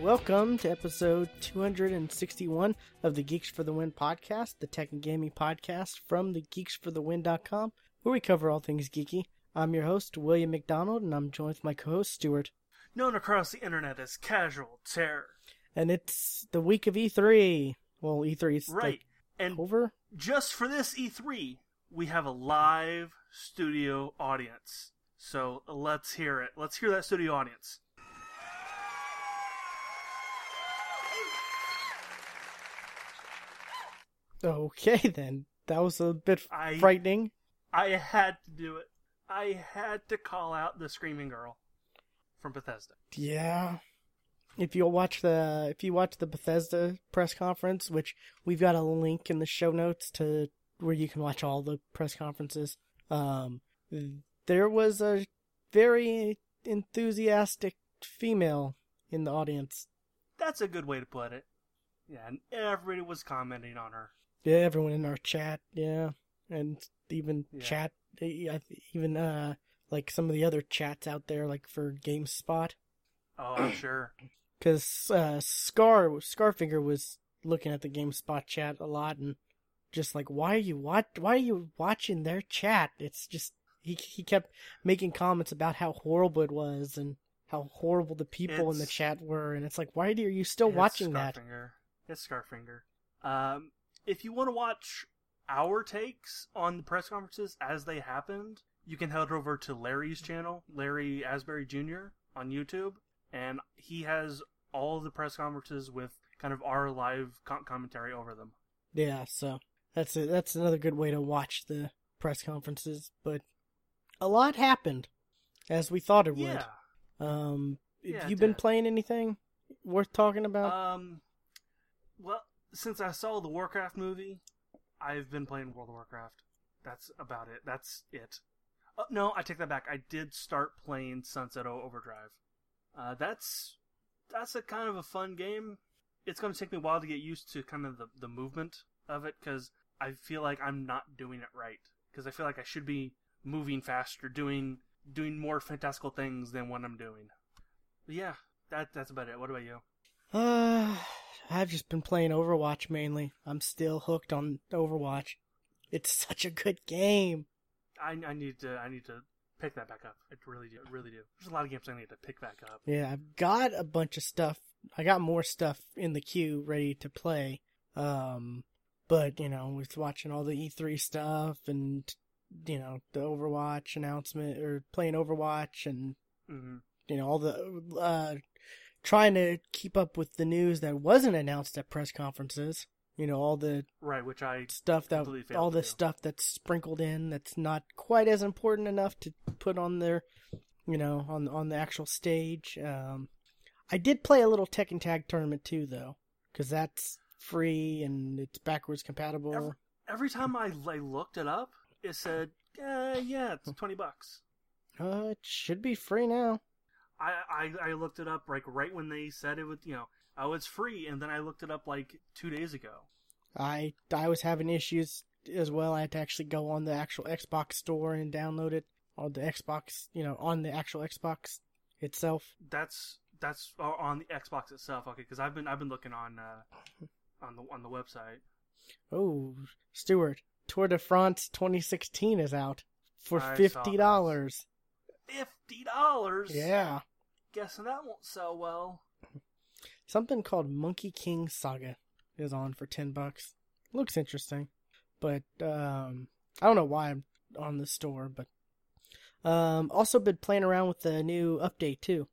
Welcome to episode 261 of the Geeks for the Win podcast, the tech and gaming podcast from the geeksforthewin.com, where we cover all things geeky. I'm your host, William McDonald, and I'm joined with my co host, Stuart. Known across the internet as Casual Terror. And it's the week of E3. Well, E3 is Right. like, And over. just for this E3, we have a live studio audience. So let's hear it. Let's hear that studio audience. Okay, then. That was a bit I- frightening. I had to do it. I had to call out the Screaming Girl from Bethesda. Yeah. If you watch the if you watch the Bethesda press conference, which we've got a link in the show notes to where you can watch all the press conferences, um, there was a very enthusiastic female in the audience. That's a good way to put it. Yeah, and everybody was commenting on her. Yeah, everyone in our chat, yeah, and even Yeah. chat, eh, even uh, like some of the other chats out there, like for GameSpot. Oh, I'm sure. because uh, Scar Scarfinger was looking at the GameSpot chat a lot and just like, why are you watch? Why are you watching their chat? It's just he he kept making comments about how horrible it was and how horrible the people in the chat were, and it's like, why are you still It's watching that? Scarfinger. It's Scarfinger. Um, if you want to watch our takes on the press conferences as they happened, you can head over to Larry's channel, Larry Asbury Jr. on YouTube, and he has all the press conferences with kind of our live commentary over them. Yeah, so that's it. That's another good way to watch the press conferences. But a lot happened, as we thought it Yeah. would. Um, Yeah, have you been did. playing anything worth talking about? Um, well, since I saw the Warcraft movie, I've been playing World of Warcraft. That's about it. That's it. Uh, no, I take that back. I did start playing Sunset O- Overdrive. Uh, that's that's a kind of a fun game. It's going to take me a while to get used to kind of the the movement of it because I feel like I'm not doing it right. Because I feel like I should be moving faster, doing doing more fantastical things than what I'm doing. But yeah, that that's about it. What about you? Uh, I've just been playing Overwatch mainly. I'm still hooked on Overwatch. It's such a good game. I, I need to I need to pick that back up. I really do, I really do. There's a lot of games I need to pick back up. Yeah, I've got a bunch of stuff. I got more stuff in the queue ready to play. Um, but you know, with watching all the E3 stuff and you know the Overwatch announcement or playing Overwatch and hmm you know all the uh trying to keep up with the news that wasn't announced at press conferences. You know all the Right, which I stuff that all the stuff that's sprinkled in that's not quite as important enough to put on their you know on on the actual stage. Um i did play a little tekken tag tournament too though because that's free and it's backwards compatible. Every- every time I, I looked it up, it said, uh, "Yeah, it's twenty bucks." uh it should be free now. I, I I looked it up like right when they said it would, you know, oh, it's free, and then I looked it up like two days ago. i i was having issues as well i had to actually go on the actual xbox store and download it on the xbox you know on the actual xbox itself That's that's uh, on the Xbox itself, okay? Because I've been I've been looking on uh, on the on the website. Oh, Stuart, Tour de France 2016 is out for I fifty dollars. Fifty dollars. Yeah, Guessing that won't sell well. Something called Monkey King Saga is on for ten bucks. Looks interesting, but um, I don't know why I'm on the store. But um, also been playing around with the new update too.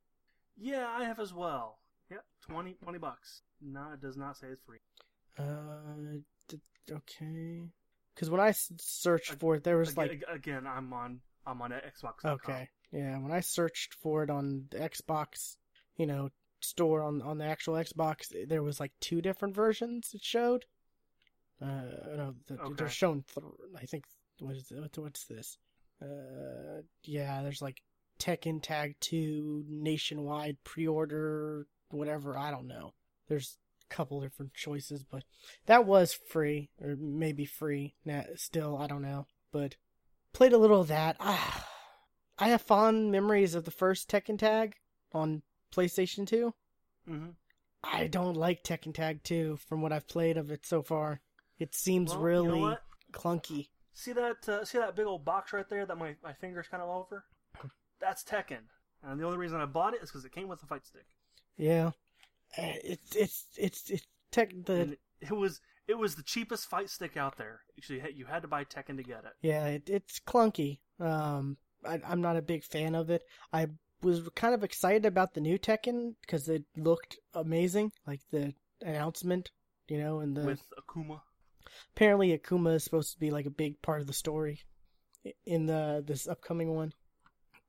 Yeah, I have as well. Yep, 20, 20 bucks. No, it does not say it's free. Uh, d- okay, because when I s- searched for it, there was Again, like again, I'm on I'm on Xbox. Okay. Yeah, when I searched for it on the Xbox, you know, store on on the actual Xbox, there was like two different versions it showed. Uh, no, the, Okay. they're shown. Th- I think what is? What's this? Uh, yeah, there's like Tekken Tag Two nationwide pre-order, whatever. I don't know. There's a couple different choices, but that was free or maybe free. Now, still, I don't know, but played a little of that. Ah, I have fond memories of the first Tekken Tag on PlayStation 2. hmm I don't like Tekken Tag 2 from what I've played of it so far. It seems Well, really You know clunky. See that? Uh, see that big old box right there that my my finger's kind of over? That's Tekken. And the only reason I bought it is because it came with a fight stick. Yeah. Uh, It's it's it's it's tech the and it was it was the cheapest fight stick out there. Actually, you had- you had to buy Tekken to get it. Yeah, it, it's clunky. Um, I, I'm not a big fan of it. I was kind of excited about the new Tekken because it looked amazing, like the announcement, you know, and the with Akuma. apparently Akuma is supposed to be like a big part of the story in the this upcoming one.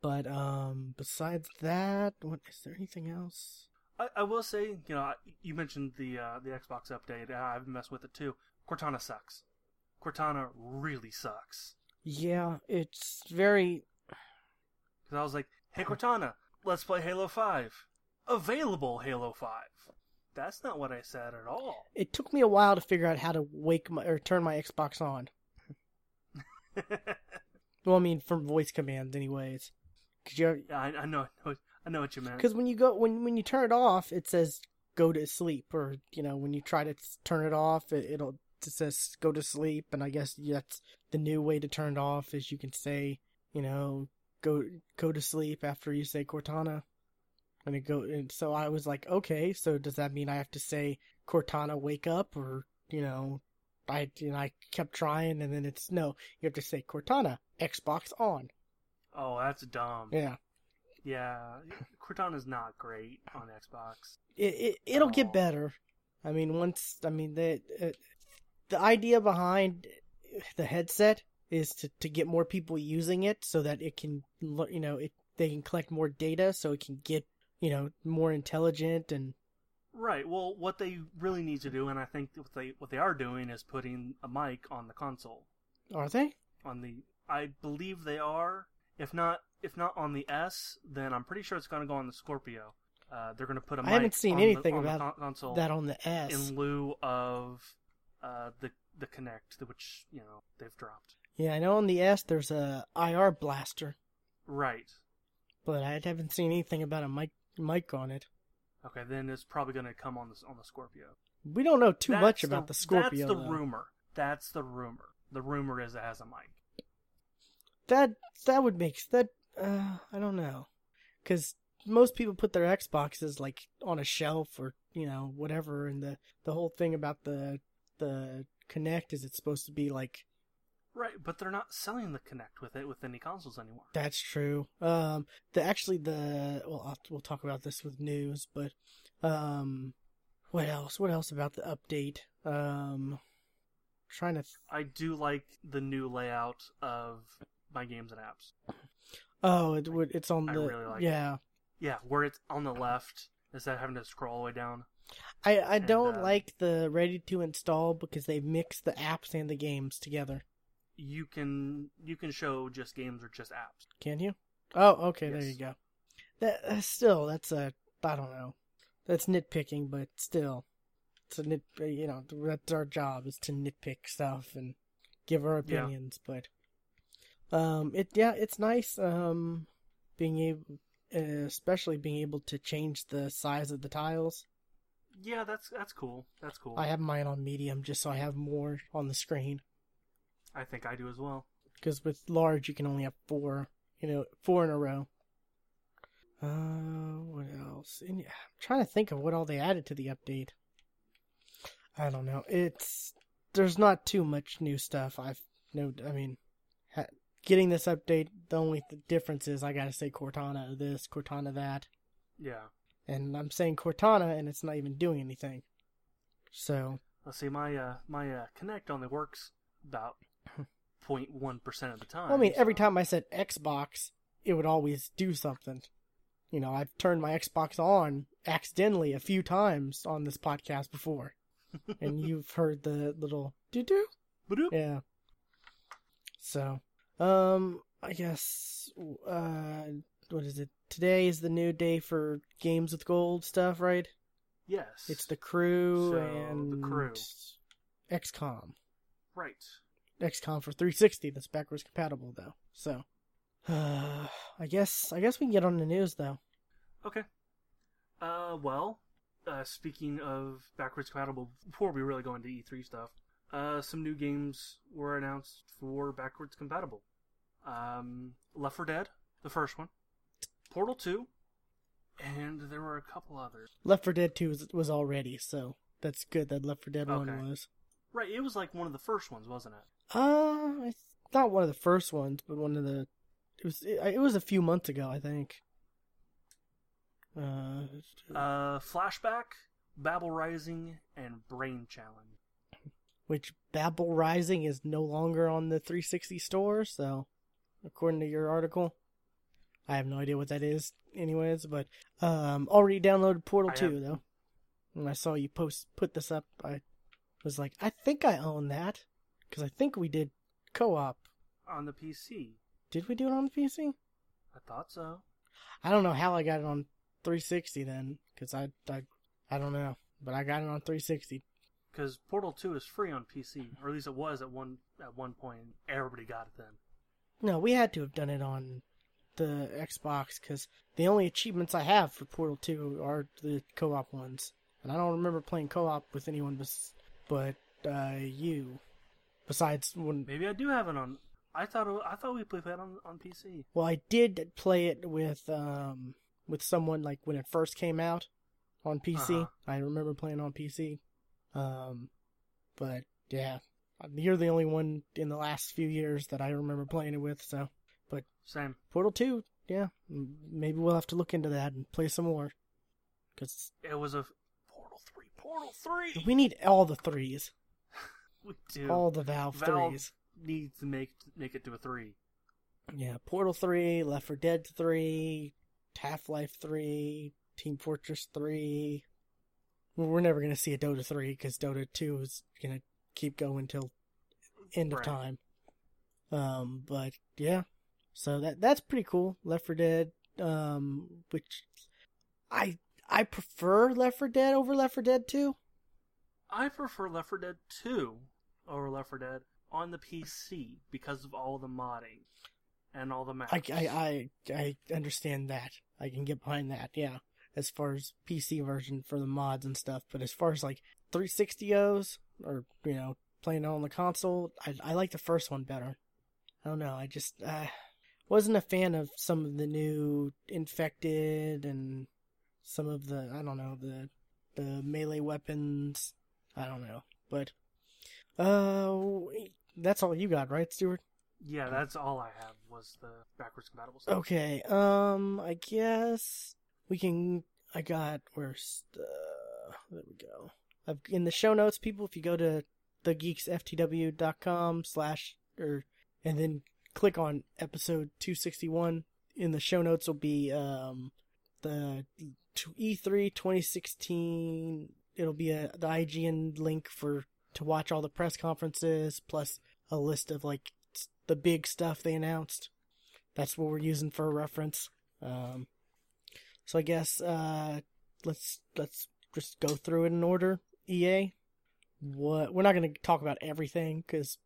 But um, besides that, what is there anything else? I, I will say, you know, I- you mentioned the uh, the Xbox update. I haven't messed with it too. Cortana sucks. Cortana really sucks. Yeah, it's very Because I was like, hey Cortana, let's play Halo Five. Available Halo Five. That's not what I said at all. it took me a while to figure out how to wake my or turn my Xbox on. Well, I mean, from voice commands, anyways. Cause you yeah, I, I know, I know what you meant. because when you go when when you turn it off, it says go to sleep, or you know when you try to turn it off, it, it'll it says go to sleep, and I guess that's the new way to turn it off is you can say you know go go to sleep after you say Cortana, and it go. And so I was like, okay, so does that mean I have to say Cortana wake up, or you know? I you know I kept trying and then it's no you have to say Cortana Xbox on Oh, that's dumb. yeah Yeah, Cortana's not great on Xbox. it, it it'll get better. I mean, once I mean the uh, the idea behind the headset is to to get more people using it so that it can you know it they can collect more data so it can get you know more intelligent and Right. Well, what they really need to do, and I think what they what they are doing, is putting a mic on the console. are they? On the, I believe they are. If not, if not on the S, then I'm pretty sure it's going to go on the Scorpio. Uh, they're going to put a mic I haven't seen on anything the, about con- console That on the S. in lieu of uh, the the Kinect, which you know they've dropped. Yeah, I know on the S there's a IR blaster, Right. but I haven't seen anything about a mic mic on it. Okay, then it's probably going to come on the on the Scorpio. We don't know too That's much about the Scorpio. That's the though. rumor. That's the rumor. The rumor is it has a mic. That that would make that uh I don't know. Cuz most people put their Xboxes like on a shelf or, you know, whatever and the the whole thing about the the Kinect is it's supposed to be like Right, but they're not selling the Kinect with it with any consoles anymore. that's true. Um the actually the well I'll, we'll talk about this with news, but um what else? What else about the update? Um trying to th- I do like the new layout of my games and apps. Oh, it would it's on I the really like it. yeah. Yeah, where it's on the left instead of having to scroll all the way down. I, I don't uh, like the ready to install because they mix the apps and the games together. You can you can show just games or just apps. Can you? Oh, okay, there you go. That that's still that's a I don't know. That's nitpicking, but still, it's a nit. You know, that's our job is to nitpick stuff and give our Yeah. opinions. But um, it yeah, it's nice. Um, being able, uh, especially being able to change the size of the tiles. Yeah, that's that's cool. That's cool. I have mine on medium just so I have more on the screen. I think I do as well. because with large you can only have four, you know, four in a row. Uh, what else? And, yeah, I'm trying to think of what all they added to the update. I don't know. It's there's not too much new stuff. I've no. I mean, ha- getting this update, the only th- difference is I gotta say Cortana this, Cortana that, Yeah. and I'm saying Cortana, and it's not even doing anything. So Let's see, my uh my uh Kinect only works about 0.1 percent of the time. Well, I mean, every time I said Xbox, it would always do something. You know, I've turned my Xbox on accidentally a few times on this podcast before, and you've heard the little doo doo. Yeah. So, um, I guess, uh, what is it? Today is the new day for games with gold stuff, right? Yes. It's the crew So, and the crew. XCOM. right. XCOM for 360 that's backwards compatible though. So, uh, I guess I guess we can get on the news though. Okay. Uh, well, uh, speaking of backwards compatible, before we really go into E3 stuff, uh, some new games were announced for backwards compatible. Um, Left 4 Dead, the first one, Portal 2, and there were a couple others. Left 4 Dead 2 was, was already, so that's good that Left 4 Dead 1 was. Right, it was like one of the first ones, wasn't it? Uh, it's not one of the first ones, but one of the. It was it, it was a few months ago, I think. Uh, Uh, Flashback, Babel Rising, and Brain Challenge. which Babel Rising is no longer on the 360 store, so according to your article, I have no idea what that is, anyways. But um, already downloaded Portal I 2 have- though. When I saw you post put this up, I was like, I think I own that because I think we did co-op. On the PC. Did we do it on the PC? I thought so. I don't know how I got it on 360 then, because I, I I don't know, but I got it on 360. Because Portal 2 is free on PC, or at least it was at one at one point. Everybody got it then. No, we had to have done it on the Xbox because the only achievements I have for Portal 2 are the co-op ones, and I don't remember playing co-op with anyone bes- but uh, you. Besides when, Maybe I do have it on. I thought it, I thought we played that on on PC. well, I did play it with um with someone like when it first came out on PC. Uh-huh. I remember playing on PC. Um, but yeah, you're the only one in the last few years that I remember playing it with. So but Same. Portal 2, yeah. Maybe we'll have to look into that and play some more. Because It was a Portal 3. Portal 3. we need all the threes. We do. All the Valve, Valve threes. needs to make make it to a three. Yeah, Portal 3, Left 4 Dead 3, Half Life 3, Team Fortress 3. We're never going to see a Dota 3 because Dota 2 is going to keep going till end of time. Um, but yeah, so that that's pretty cool. Left 4 Dead, um, which I I prefer Left 4 Dead over Left 4 Dead 2. I prefer Left 4 Dead 2 over Left 4 Dead on the PC because of all the modding and all the maps. I, I, I, I understand that. I can get behind that, yeah. As far as PC version for the mods and stuff, but as far as like 360 goes, or, you know, playing on the console, I, I like the first one better. I don't know, I just, uh, wasn't a fan of some of the new infected and some of the, I don't know, the, the melee weapons. I don't know, but, uh, that's all you got, right, Stuart? yeah, that's all I have was the backwards compatible stuff. Okay, um, I guess we can. I got where's the? There we go. I've, in the show notes, people, if you go to thegeeksftw.com slash or and then click on episode two sixty one. In the show notes will be um the E three twenty sixteen. It'll be a the IGN link for to watch all the press conferences plus a list of like the big stuff they announced that's what we're using for a reference. Um, so I guess uh, let's let's just go through it in order. EA, what we're not going to talk about everything because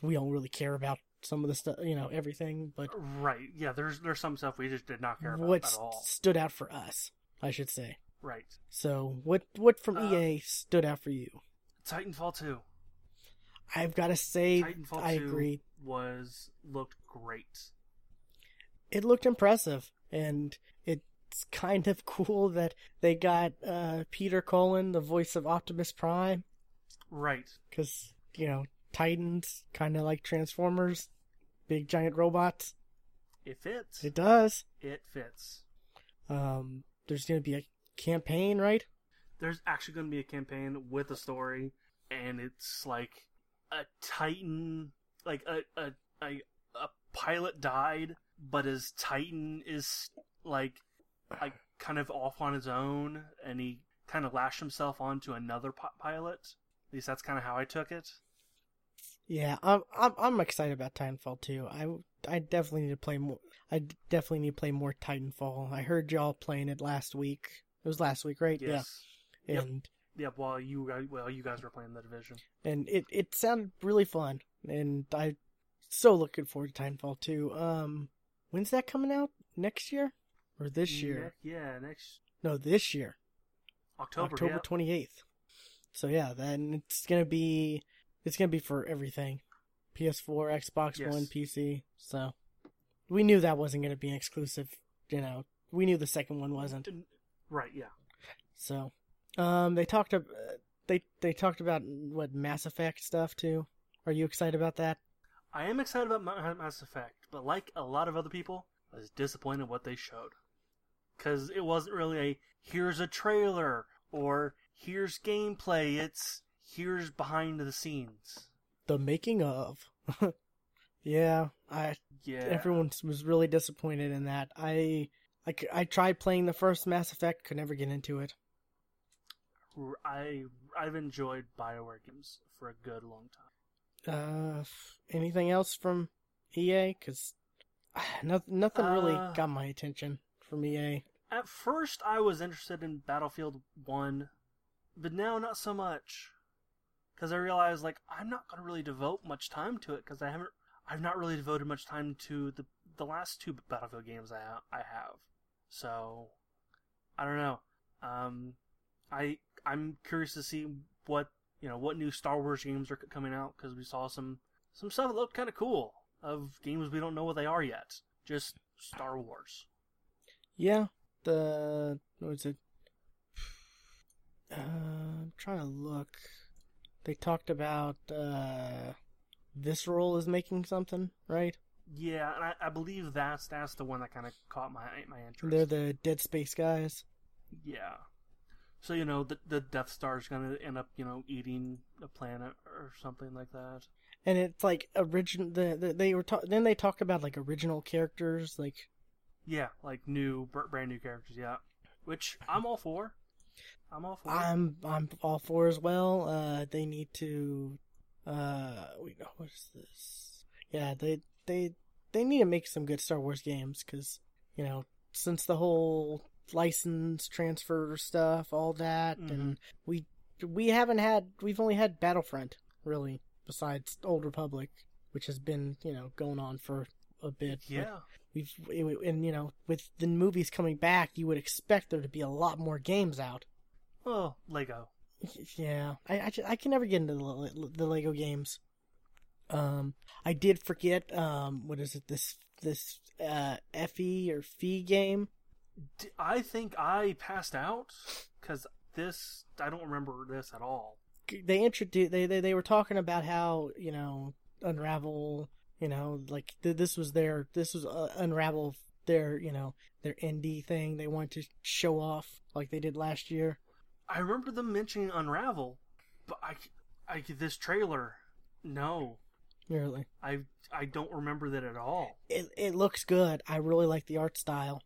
we don't really care about some of the stuff, you know, everything. But Right. Yeah, there's there's some stuff we just did not care about what at all. stood out for us, I should say. Right. So what what from Uh, EA stood out for you? Titanfall 2. I've got to say, Titanfall I 2 agree. was looked great. it looked impressive and it's kind of cool that they got uh, Peter Cullen, the voice of Optimus Prime, Right. because you know Titans kind of like Transformers, big giant robots. It fits. It does. It fits. Um, there's gonna be a campaign, right? There's actually going to be a campaign with a story, and it's like a Titan, like a a a, a pilot died, but his Titan is like like kind of off on his own, and he kind of lashed himself onto another pilot. At least that's kind of how I took it. Yeah, I'm I'm I'm excited about Titanfall too. I I definitely need to play more. I definitely need to play more Titanfall. I heard y'all playing it last week. It was last week, right? Yes. Yep. and Yep. While you guys, well, you guys were playing the division. and it it sounded really fun, and I so looking forward to Titanfall 2. Um, when's that coming out? Next year or this year? Ne- yeah, next No, this year, October. October yeah. twenty eighth. So yeah, then it's gonna be it's gonna be for everything, PS4, Xbox Yes. One, PC. So we knew that wasn't gonna be an exclusive. You know, we knew the second one wasn't. Right. Yeah. So, um, they talked uh, they they talked about what Mass Effect stuff too. Are you excited about that? I am excited about Mass Effect, but like a lot of other people, I was disappointed what they showed. Because it wasn't really a here's a trailer or here's gameplay. It's here's behind the scenes. The making of. yeah, I Yeah. everyone was really disappointed in that. I like I tried playing the first Mass Effect, could never get into it. I I've enjoyed Bioware games for a good long time. Uh, anything else from EA? Because nothing nothing really Uh, got my attention from EA. At first, I was interested in Battlefield One, but now not so much. Because I realized like I'm not going to really devote much time to it because I haven't. I've not really devoted much time to the the last two Battlefield games I ha- I have. So I don't know. Um, I I'm curious to see what you know what new Star Wars games are coming out because we saw some some stuff that looked kind of cool of games we don't know what they are yet. Just Star Wars. Yeah, the what was it? Uh, I'm trying to look. They talked about uh, Visceral is making something, right? Yeah, and I, I believe that's that's the one that kind of caught my my interest. They're the Dead Space guys. yeah. So you know the the Death Star is gonna end up you know eating a planet or something like that. and it's like original. The, the they were ta- then they talked about like original characters, like Yeah, like new br- brand new characters. Yeah, which I'm all for. I'm all for. I'm I'm all for as well. Uh, they need to. Uh, wait, no, what is this? Yeah, they they they need to make some good Star Wars games because you know since the whole license transfer stuff, all that, and we we haven't had we've only had Battlefront really besides Old Republic, which has been you know going on for a bit. yeah, we've and you know with the movies coming back, you would expect there to be a lot more games out. Oh, Lego. Yeah, I I, ju- I can never get into the, the Lego games. Um, I did forget. Um, what is it? This this uh Fe or Fee game. I think I passed out because this I don't remember this at all. They introduced. They, they they were talking about how you know Unravel. You know, like th- this was their this was uh, Unravel their you know their indie thing. They wanted to show off like they did last year. I remember them mentioning Unravel, but I, I this trailer, no, Really, I I don't remember that at all. it it looks good. I really like the art style.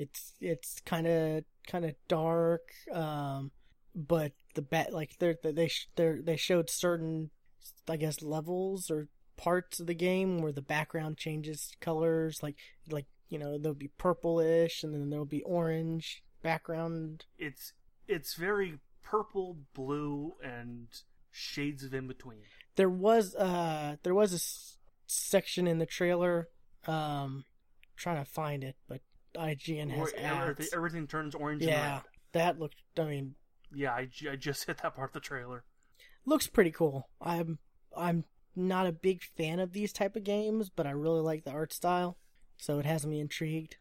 It's it's kind of kind of dark, um, but the bat like they're they sh- they they showed certain, I guess levels or parts of the game where the background changes colors. Like like you know there'll be purplish and then there'll be orange background. It's it's very purple, blue, and shades of in between. There was uh there was a s- section in the trailer, um, trying to find it, but IGN has Where everything, everything turns orange and Yeah, that looked. I mean, Yeah, I, I just hit that part of the trailer. looks pretty cool. I'm I'm not a big fan of these type of games, but I really like the art style, so it has me intrigued.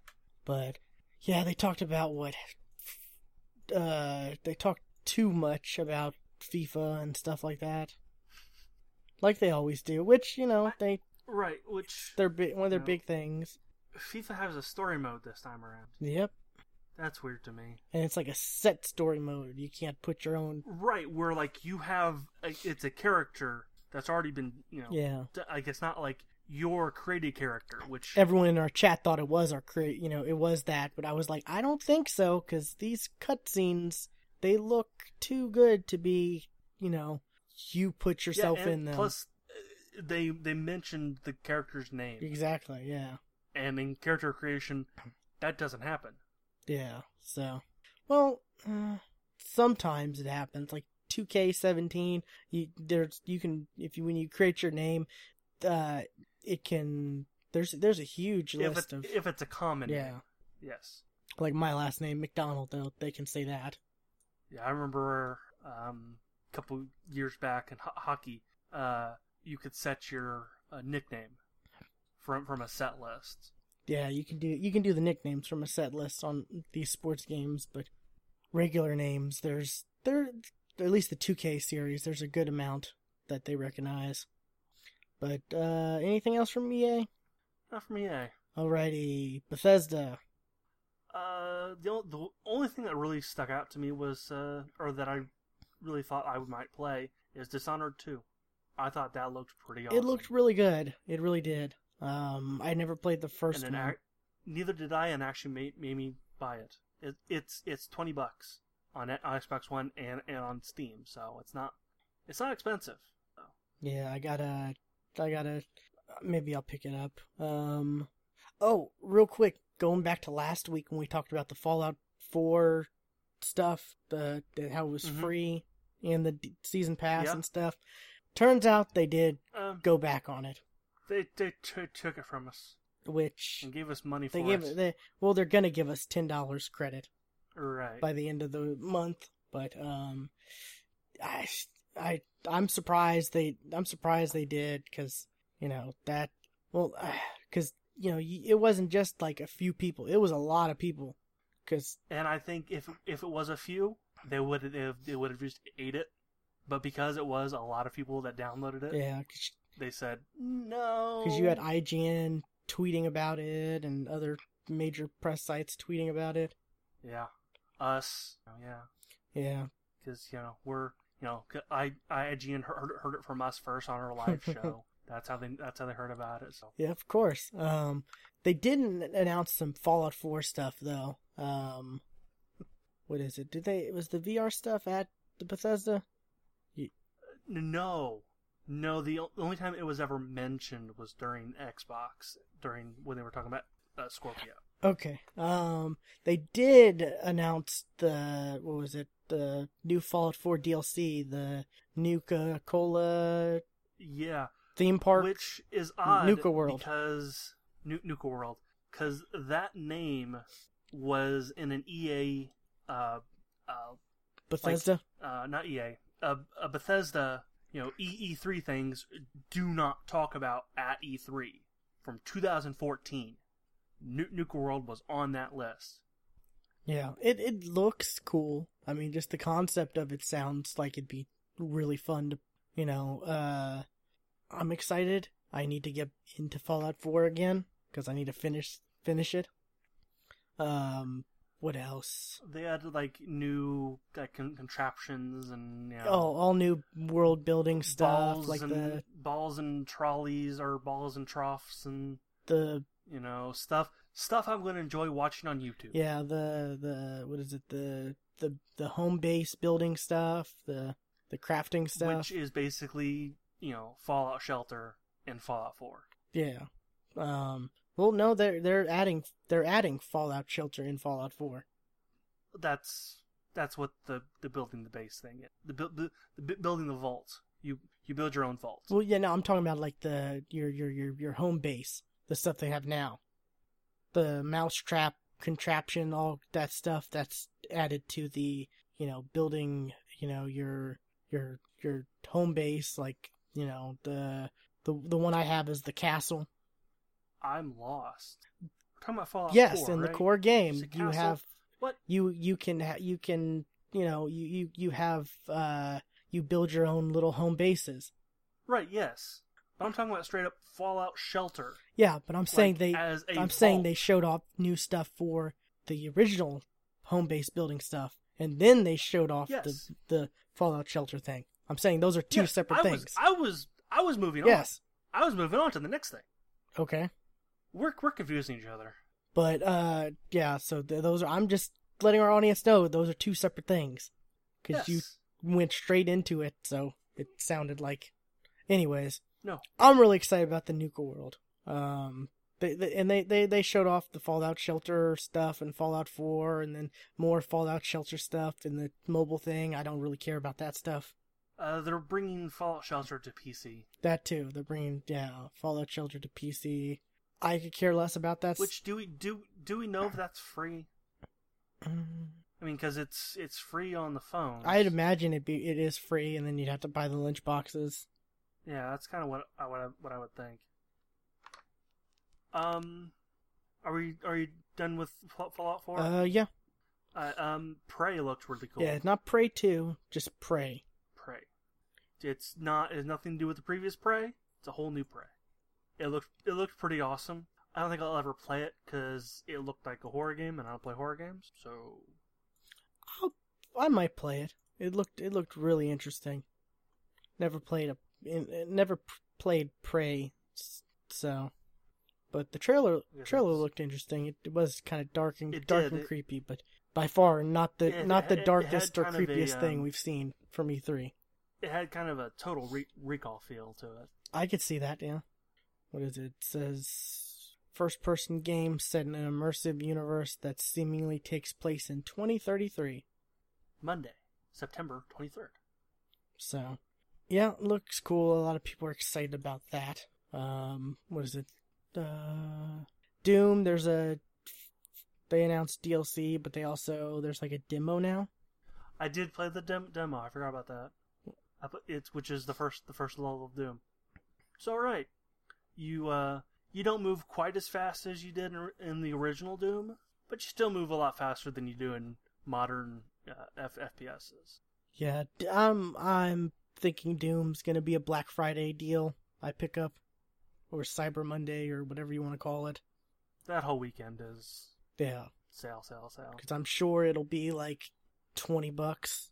But yeah, they talked about what uh they talked too much about FIFA and stuff like that. Like they always do, which, you know, they Right, which they're big, one of their No. big things. FIFA has a story mode this time around. Yep. That's weird to me. And it's like a set story mode. You can't put your own Right, where like you have a, it's a character that's already been you know Yeah. d- like it's not like your created character, which everyone in our chat thought it was our create you know it was that but i was like i don't think so because these cutscenes they look too good to be you know you put Yeah, yourself and in them Plus, uh, they they mentioned the character's name, exactly yeah and in character creation, that doesn't happen. yeah so well uh, sometimes it happens. Like 2K17, you there's you can if you when you create your name, uh, it can there's there's a huge If list it's, of if it's a common yeah name. Yes. like my last name McDonald. Though they can say that. Yeah, I remember um, a couple years back in ho- hockey, uh, you could set your uh, nickname from from a set list. Yeah, you can do you can do the nicknames from a set list on these sports games, but regular names there's there at least the 2K series there's a good amount that they recognize. But uh anything else from EA? Not from eh? Alrighty, Bethesda. Uh, the, the only thing that really stuck out to me was, uh, or that I really thought I might play, is Dishonored 2. I thought that looked pretty awesome. It looked really good. It really did. Um I never played the first and one. neither did I, and actually made, made me buy it. it. It's it's twenty bucks on, on Xbox One and, and on Steam, so it's not it's not expensive. So. Yeah, I gotta, I gotta, maybe I'll pick it up. Um, oh, real quick, going back to last week when we talked about the Fallout 4 stuff, the, the how it was Mhm. free and the season pass Yeah. and stuff. Turns out they did Um, go back on it, they they t- took it from us which and gave us money for they gave it. they well they're gonna give us ten dollars credit right. by the end of the month. But um, I I I'm surprised they I'm surprised they did because you know that well because you know it wasn't just like a few people it was a lot of people because And I think if if it was a few, they would have they would have just ate it. But because it was a lot of people that downloaded it, yeah they said. No. because you had IGN tweeting about it and other major press sites tweeting about it. Yeah, us, oh, yeah, yeah. Because you know we're you know I IGN heard heard it from us first on our live show. That's how they that's how they heard about it. So. Yeah of course. Um they didn't announce some Fallout 4 stuff though. Um what is it? Did they it was the VR stuff at the Bethesda? No, no. The only time it was ever mentioned was during Xbox during when they were talking about uh, Scorpio. Okay. Um, they did announce the what was it? The new Fallout 4 DLC, the Nuka Cola Yeah, theme park. which is odd Nuka World. because Nu- Nuka World because that name was in an EA uh uh, Bethesda. uh not EA uh, uh Bethesda you know E E3 things do not talk about at E3 from 2014 Nu- Nuka World was on that list yeah. It it looks cool. I mean, just the concept of it sounds like it'd be really fun to, you know. Uh, I'm excited. I need to get into Fallout 4 again because I need to finish finish it. Um, what else? they had like new like con- contraptions and you know Oh, all new world building stuff balls like and the balls and trolleys or balls and troughs and the you know stuff stuff I'm going to enjoy watching on YouTube. Yeah, the the what is it? The the the home base building stuff, the the crafting stuff. which is basically you know Fallout Shelter and Fallout 4. Yeah. Um well no, they're they're adding they're adding Fallout Shelter in Fallout 4. That's that's what the the building the base thing is. The, bu- the, the bu- building the vault. You you build your own vault. Well, yeah, no, I'm talking about like the your your your your home base, the stuff they have now. The mousetrap contraption, all that stuff that's added to the, you know, building, you know, your your your home base like, you know, the the the one I have is the castle. I'm lost. We're talking about Fallout yes, 4, in the core game, you castle? have What? you you can ha- you can you know you you you have uh you build your own little home bases. Right, yes. But I'm talking about straight up Fallout Shelter. Yeah, but I'm saying like, they as a I'm saying they showed off new stuff for the original home base building stuff, and then they showed off Yes. the the Fallout Shelter thing. I'm saying those are two Yeah, separate I things. Was, I was I was moving yes. on. I was moving on to the next thing. Okay. We're we're confusing each other. But uh, yeah. So th- those are. I'm just letting our audience know those are two separate things because Yes. you went straight into it, so it sounded like. Anyways, No. I'm really excited about the Nuka World. Um, they, they and they, they they showed off the Fallout Shelter stuff and Fallout 4 and then more Fallout Shelter stuff and the mobile thing. I don't really care about that stuff. Uh, they're bringing Fallout Shelter to PC, That too. They're bringing yeah Fallout Shelter to PC. I could care less about that. which do we do do we know if that's free? Mm, I mean, because it's it's free on the phone. I'd imagine it be it is free, and then you'd have to buy the lunch boxes. Yeah, that's kind of what I what I, what I would think. Um, are we are you done with Fallout Four? Uh, yeah, Uh, um, Prey looked really cool. yeah, not Prey two, just Prey. Prey. It's not. It has nothing to do with the previous Prey. It's a whole new Prey. It looked. It looked pretty awesome. I don't think I'll ever play it because it looked like a horror game, and I don't play horror games. So I'll, I might play it. It looked it looked really interesting. Never played a in, never p- played Prey, so. But the trailer Yeah, trailer looked interesting. It, it was kind of dark and dark did, and it- creepy, but by far not the Yeah, not the had- it darkest or of a, creepiest thing um, we've seen from E E3. it had kind of a total re- recall feel to it. I could see that, yeah. What is it? It says first person game set in an immersive universe that seemingly takes place in 2033. Monday, September twenty third. So, yeah, looks cool. A lot of people are excited about that. Um, what is it? Uh, Doom, there's a they announced DLC, but they also there's like a demo now. I did play the dem- demo. I forgot about that. I put, it's which is the first the first level of Doom. It's all right. You uh you don't move quite as fast as you did in, in the original Doom, but you still move a lot faster than you do in modern uh, F- FPSs. Yeah, I'm I'm thinking Doom's gonna be a Black Friday deal I pick up, or Cyber Monday or whatever you want to call it. That whole weekend is Yeah, sale, sale, sale. because I'm sure it'll be like twenty bucks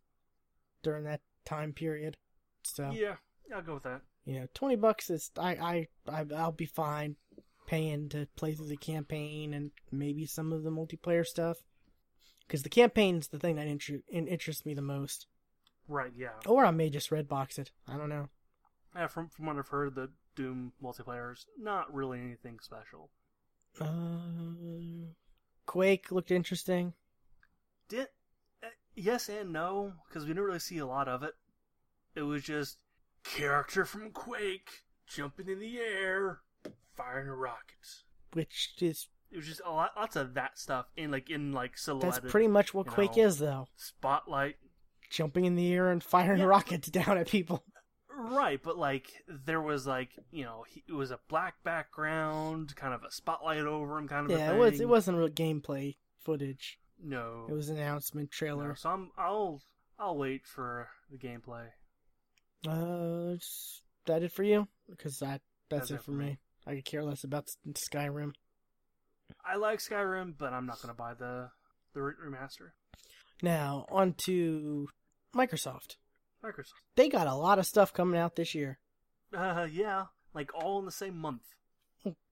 during that time period. So Yeah, I'll go with that. You know, twenty bucks is I I, I I'll be fine paying to play through the campaign and maybe some of the multiplayer stuff. Because the campaign's the thing that inter- in- interests me the most. Right, yeah. Or I may just red box it. I don't know. yeah from from what I've heard, the Doom multiplayer is not really anything special. Uh, Quake looked interesting. Did uh, yes and no because we didn't really see a lot of it. It was just character from Quake jumping in the air, firing a rocket. which is It was just a lot, lots of that stuff in like in like silhouetted that's pretty much what Quake know. is, though. spotlight. Jumping in the air and firing Yeah. rockets down at people. Right, but like there was like you know he, it was a black background, kind of a spotlight over him, kind of. a Yeah, it was. It wasn't real gameplay footage. No, It was an announcement no. trailer. So I'm I'll I'll wait for the gameplay. Uh, is that it for you? Because that that's, That's it for me. me. I could care less about Skyrim. I like Skyrim, but I'm not gonna buy the the remaster. Now on to Microsoft. Microsoft. They got a lot of stuff coming out this year. Uh, yeah, like all in the same month.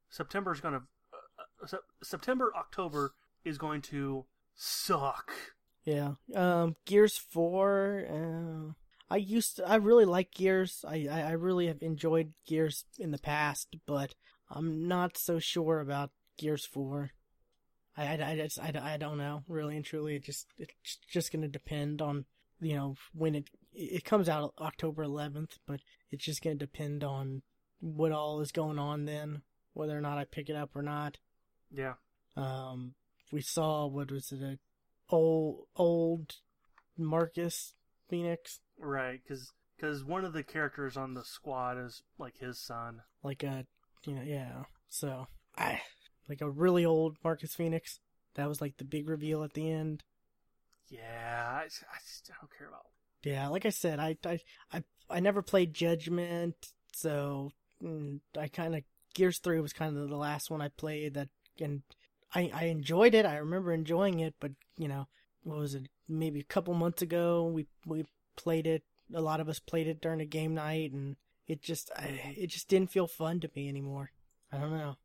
September is gonna. Uh, uh, Sep- September, October is going to suck. Yeah. Um, Gears Four. Uh, I used to. I really like Gears. I, I I really have enjoyed Gears in the past, but I'm not so sure about Gears Four. I I, I just I, I don't know really and truly. It just it's just gonna depend on you know when it it comes out October 11th, but it's just gonna depend on what all is going on then, whether or not I pick it up or not. Yeah, Um, we saw what was it a old old Marcus Phoenix, right. Because because one of the characters on the squad is like his son. like a you know yeah. So I like a really old Marcus Phoenix. That was like the big reveal at the end. Yeah, I, I just I don't care about. Yeah, like I said, I I I, I never played Judgment, so mm, I kind of Gears Three was kind of the last one I played that, and I I enjoyed it. I remember enjoying it, but you know, what was it? Maybe a couple months ago, we we played it. A lot of us played it during a game night, and it just I, it just didn't feel fun to me anymore. I don't know,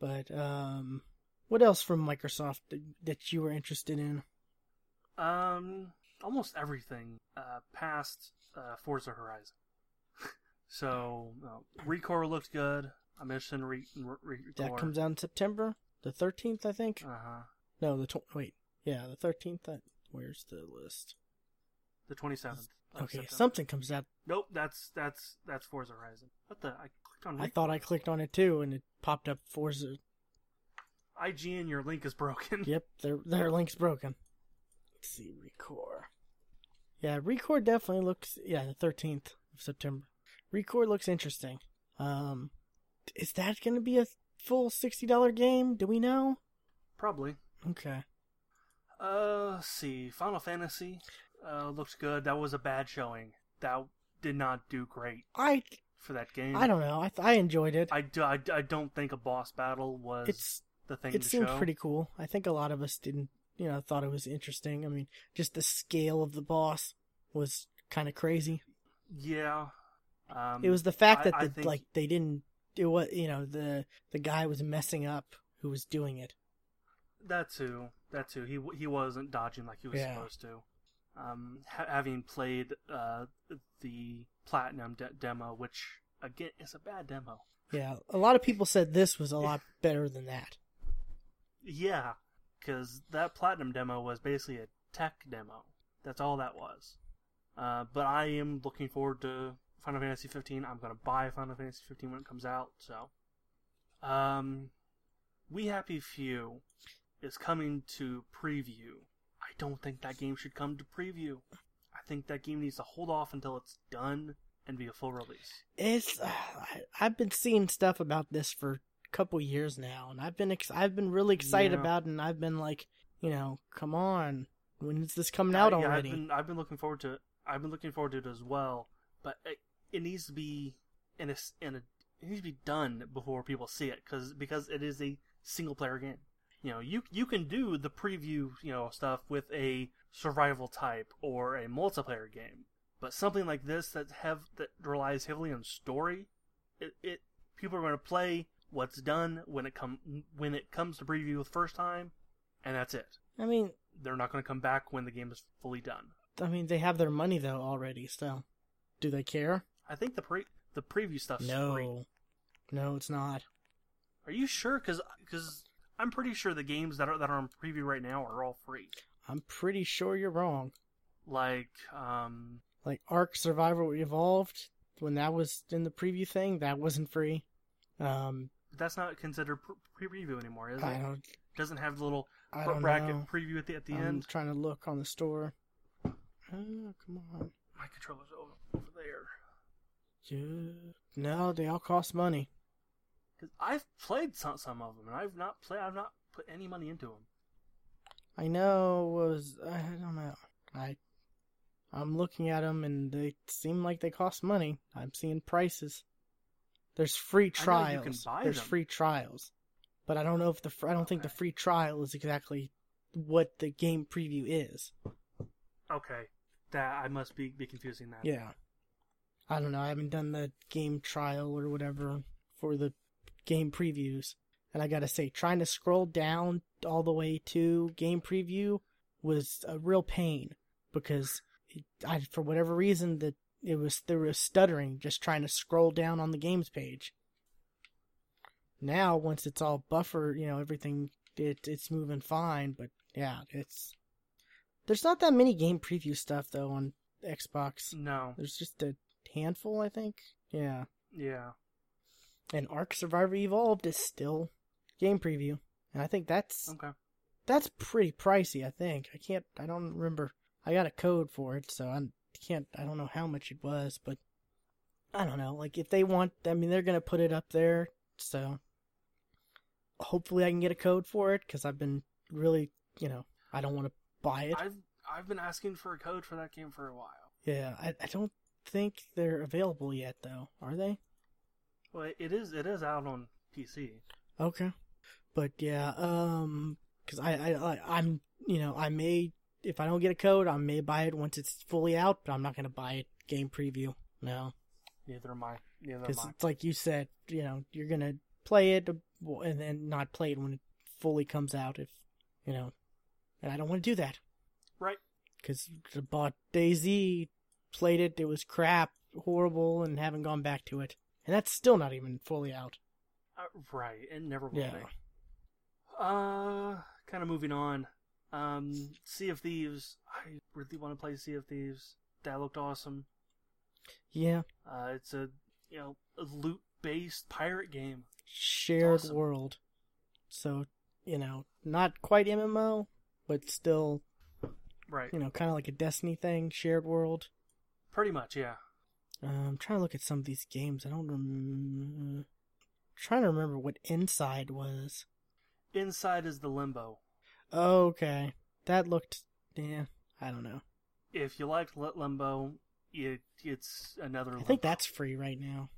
but um, what else from Microsoft that, that you were interested in? Um, almost everything uh, past uh, Forza Horizon. so, uh, Recore looked good. I'm interested in re- re- That comes out in September, the thirteenth, I think. Uh huh. No, the tw- wait, yeah, the thirteenth. Where's the list? The 27th. Okay, September. something comes out. Nope, that's that's that's Forza Horizon. What the? I clicked on. I thought I clicked on it too, and it popped up Forza. IGN, your link is broken. Yep, their their link's broken. Let's see, Recore. Yeah, Recore definitely looks. Yeah, the thirteenth of September. Recore looks interesting. Um, is that going to be a full sixty dollar game? Do we know? Probably. Okay. Uh, let's see. Final Fantasy uh, looks good. That was a bad showing. That did not do great I for that game. I don't know. I th- I enjoyed it. I, do, I, I don't think a boss battle was it's the thing it to seemed show. pretty cool. I think a lot of us didn't, you know, thought it was interesting. I mean, just the scale of the boss was kind of crazy. Yeah. Um, It was the fact that I the, think- like they didn't do what you know the the guy was messing up who was doing it. that too. That too. He he wasn't dodging like he was Yeah. supposed to. Um, ha- having played uh the platinum de- demo, which again is a bad demo. Yeah, a lot of people said this was a lot better than that. Yeah, because that platinum demo was basically a tech demo. That's all that was. Uh, but I am looking forward to Final Fantasy 15. I'm gonna buy Final Fantasy 15 when it comes out. So, um, We Happy Few is coming to preview. I don't think that game should come to preview. I think that game needs to hold off until it's done and be a full release. It's uh, I, I've been seeing stuff about this for a couple years now, and I've been ex- I've been really excited Yeah. about it, and I've been like, you know, come on, when is this coming out Uh, yeah, already? I've been, I've been looking forward to it. I've been looking forward to it as well, but it, it needs to be in a in a it needs to be done before people see it because because it is a single player game. You know, you you can do the preview you know stuff with a survival type or a multiplayer game, but something like this that have that relies heavily on story, it, it people are going to play what's done when it come when it comes to preview the first time, and that's it. I mean, They're not going to come back when the game is fully done. I mean, they have their money though already. So, do they care? I think the pre the preview stuff's free. No, no, it's not. Are you sure? because Because I'm pretty sure the games that are that are on preview right now are all free. I'm pretty sure you're wrong. Like um Like Ark Survival Evolved, when that was in the preview thing, that wasn't free. Um, that's not considered pre preview anymore, is I it? don't, Doesn't have the little bracket know. preview at the at the I'm end. trying to look on the store. Oh, come on. My controller's over, over there. Yeah. No, they all cost money. Because I've played some some of them, and I've not play I've not put any money into them. I know was I don't know. I I'm looking at them and they seem like they cost money. I'm seeing prices. There's free I know you trials. can buy There's them. free trials, but I don't know if the I don't think the free trial is exactly what the game preview is. Okay, that I must be be confusing that. Yeah. I don't know. I haven't done the game trial or whatever for the game previews. And I gotta say, trying to scroll down all the way to game preview was a real pain because it, I, for whatever reason, that it was there was stuttering just trying to scroll down on the games page. Now, once it's all buffered, you know everything it it's moving fine. But yeah, it's there's not that many game preview stuff though on Xbox. No. There's just a handful, I think. Yeah. Yeah. And Ark Survivor Evolved is still game preview. And I think that's Okay. that's pretty pricey, I think. I can't I don't remember. I got a code for it, so I can't I don't know how much it was, but I don't know. Like if they want I mean they're going to put it up there, so hopefully I can get a code for it cuz I've been really, you know, I don't want to buy it. I've I've been asking for a code for that game for a while. Yeah, I I don't think they're available yet though. Are they? Well, it is it is out on PC. Okay. But yeah, um, cause I, I, I, I'm, you know, I may, if I don't get a code, I may buy it once it's fully out, but I'm not gonna buy it game preview. No. Neither am I. Neither am I. it's like you said, you know, you're gonna play it and then not play it when it fully comes out if, you know, and I don't want to do that. Right. Cause I bought DayZ, played it, it was crap, horrible, and haven't gone back to it. And that's still not even fully out. right. and never will Yeah. be. Uh, kind of moving on. Um, Sea of Thieves. I really want to play Sea of Thieves. That looked awesome. Yeah, Uh, it's a you know a loot based pirate game. shared Awesome. world. So, you know, not quite MMO, but still, Right. you know, kind of like a Destiny thing, shared world. Pretty much, yeah. Uh, I'm trying to look at some of these games. I don't remember. Trying to remember what Inside was. Inside is the limbo. Okay, that looked. Yeah, I don't know. If you liked Limbo, it it's another. I Limbo. think that's free right now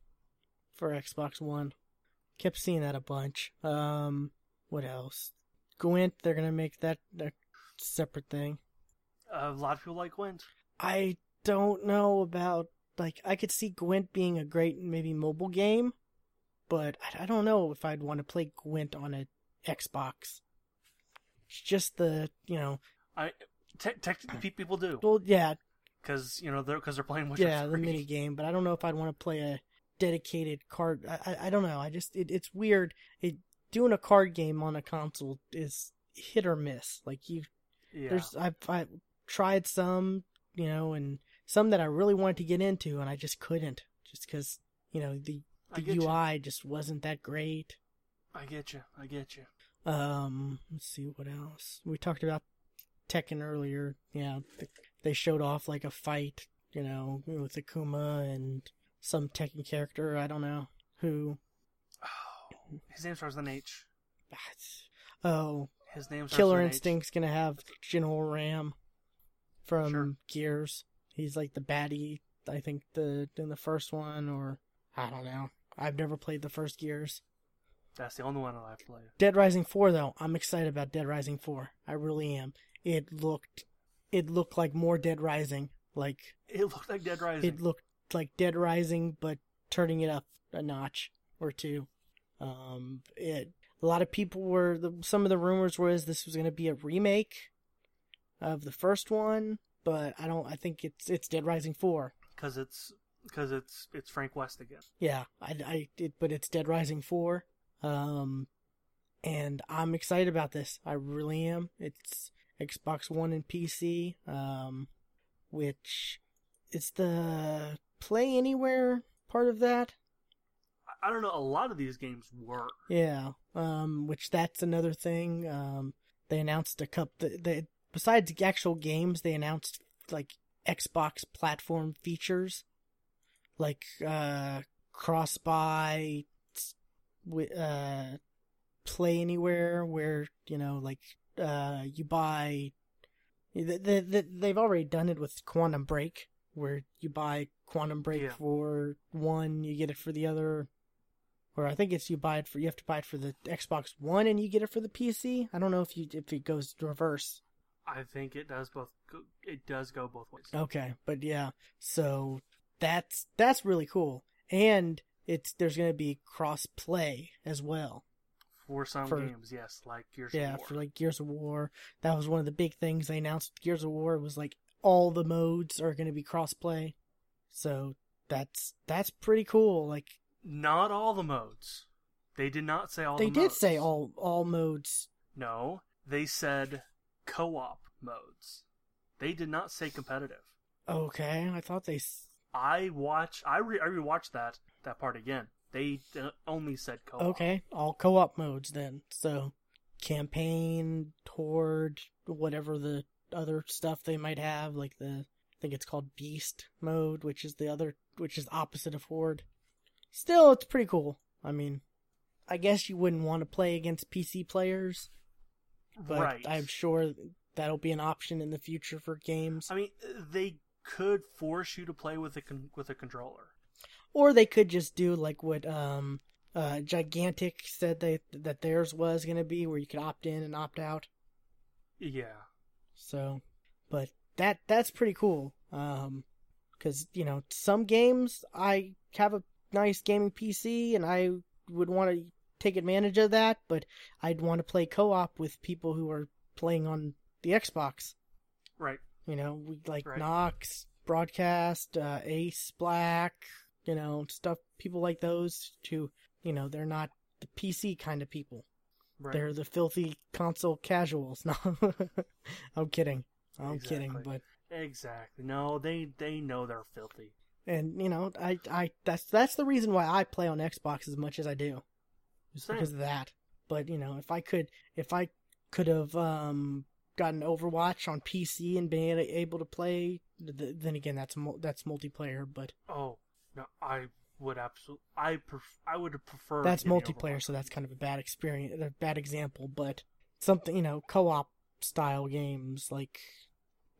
for Xbox One. Kept seeing that a bunch. Um, what else? Gwent. They're gonna make that a separate thing. a lot of people like Gwent. I don't know about like I could see Gwent being a great maybe mobile game, but I, I don't know if I'd want to play Gwent on a Xbox. It's just the you know I te- technically people do well yeah because you know they're because they're playing Witcher yeah the mini game, but I don't know if I'd want to play a dedicated card. I I, I don't know. I just it, it's weird. It doing a card game on a console is hit or miss. Like you Yeah. There's I've I tried some, you know, and some that I really wanted to get into, and I just couldn't, just because you know the the get you. UI just wasn't that great. I get you. I get you. Um, let's see what else we talked about Tekken earlier. Yeah, they showed off like a fight, you know, with Akuma and some Tekken character. I don't know who. Oh, his name starts with an H. Oh, His name Killer an H. Instinct's gonna have General Ram from Sure. Gears. He's like the baddie, I think the in the first one, or I don't know. I've never played the first Gears. That's the only one I've played. Dead Rising Four, though, I'm excited about Dead Rising Four. I really am. It looked, it looked like more Dead Rising. Like It looked like Dead Rising. it looked like Dead Rising, but turning it up a notch or two. Um, it a lot of people were the, some of the rumors was this was going to be a remake of the first one, but I don't. I think it's it's Dead Rising Four. because it's because it's it's Frank West again. Yeah, I, I it, but it's Dead Rising Four. Um, and I'm excited about this. I really am. It's Xbox One and PC. Um, which is the Play Anywhere part of that. I, don't know. A lot of these games were. Yeah. Um, which that's another thing. Um, they announced a cup. They, they besides actual games, they announced like Xbox platform features, like uh, cross buy, uh, play anywhere, where you know, like uh, you buy. They, they, they- they've already done it with Quantum Break, where you buy Quantum Break Yeah. for one, you get it for the other. Or I think it's you buy it for you have to buy it for the Xbox One and you get it for the PC. I don't know if you if it goes reverse. I think it does both. It does go both ways. Okay, but yeah, so that's that's really cool, and it's there's gonna be cross play as well. For some For- games, yes, like Gears Yeah, of War. for like Gears of War, that was one of the big things they announced. Gears of War was like all the modes are gonna be cross play, so that's that's pretty cool. Like Not all the modes. They did not say all. they the did modes. say all all modes. No, they said co-op modes. They did not say competitive. Okay, I thought they. s- I watch. I re. I rewatched that that part again. They uh, only said co-op. Okay, all co-op modes then. So, campaign, horde, whatever the other stuff they might have, like the I think it's called beast mode, which is the other, which is opposite of horde. Still, it's pretty cool. I mean, I guess you wouldn't want to play against PC players, but right. I'm sure that'll be an option in the future for games. I mean, they could force you to play with a con- with a controller. Or they could just do like what um uh Gigantic said they that theirs was gonna be, where you could opt in and opt out. Yeah. So, but that that's pretty cool. Um, because you know some games I have a nice gaming PC and I would want to take advantage of that, but I'd want to play co-op with people who are playing on the Xbox. Right. You know, we like Right. Nox, Broadcast, uh, Ace, Black, you know, stuff. People like those to, You know, they're not the PC kind of people. Right. They're the filthy console casuals. No, I'm kidding. I'm kidding, but Exactly. No, they they know they're filthy. and you know, I I that's that's the reason why I play on Xbox as much as I do, because of that. But you know, if I could, if I could have um gotten Overwatch on PC and been able to play, th- then again, that's mul- that's multiplayer. But Oh no, I would absolutely. I pref- I would have preferred. that's multiplayer, Overwatch. so that's kind of a bad experience, a bad example. But something you know, co-op style games like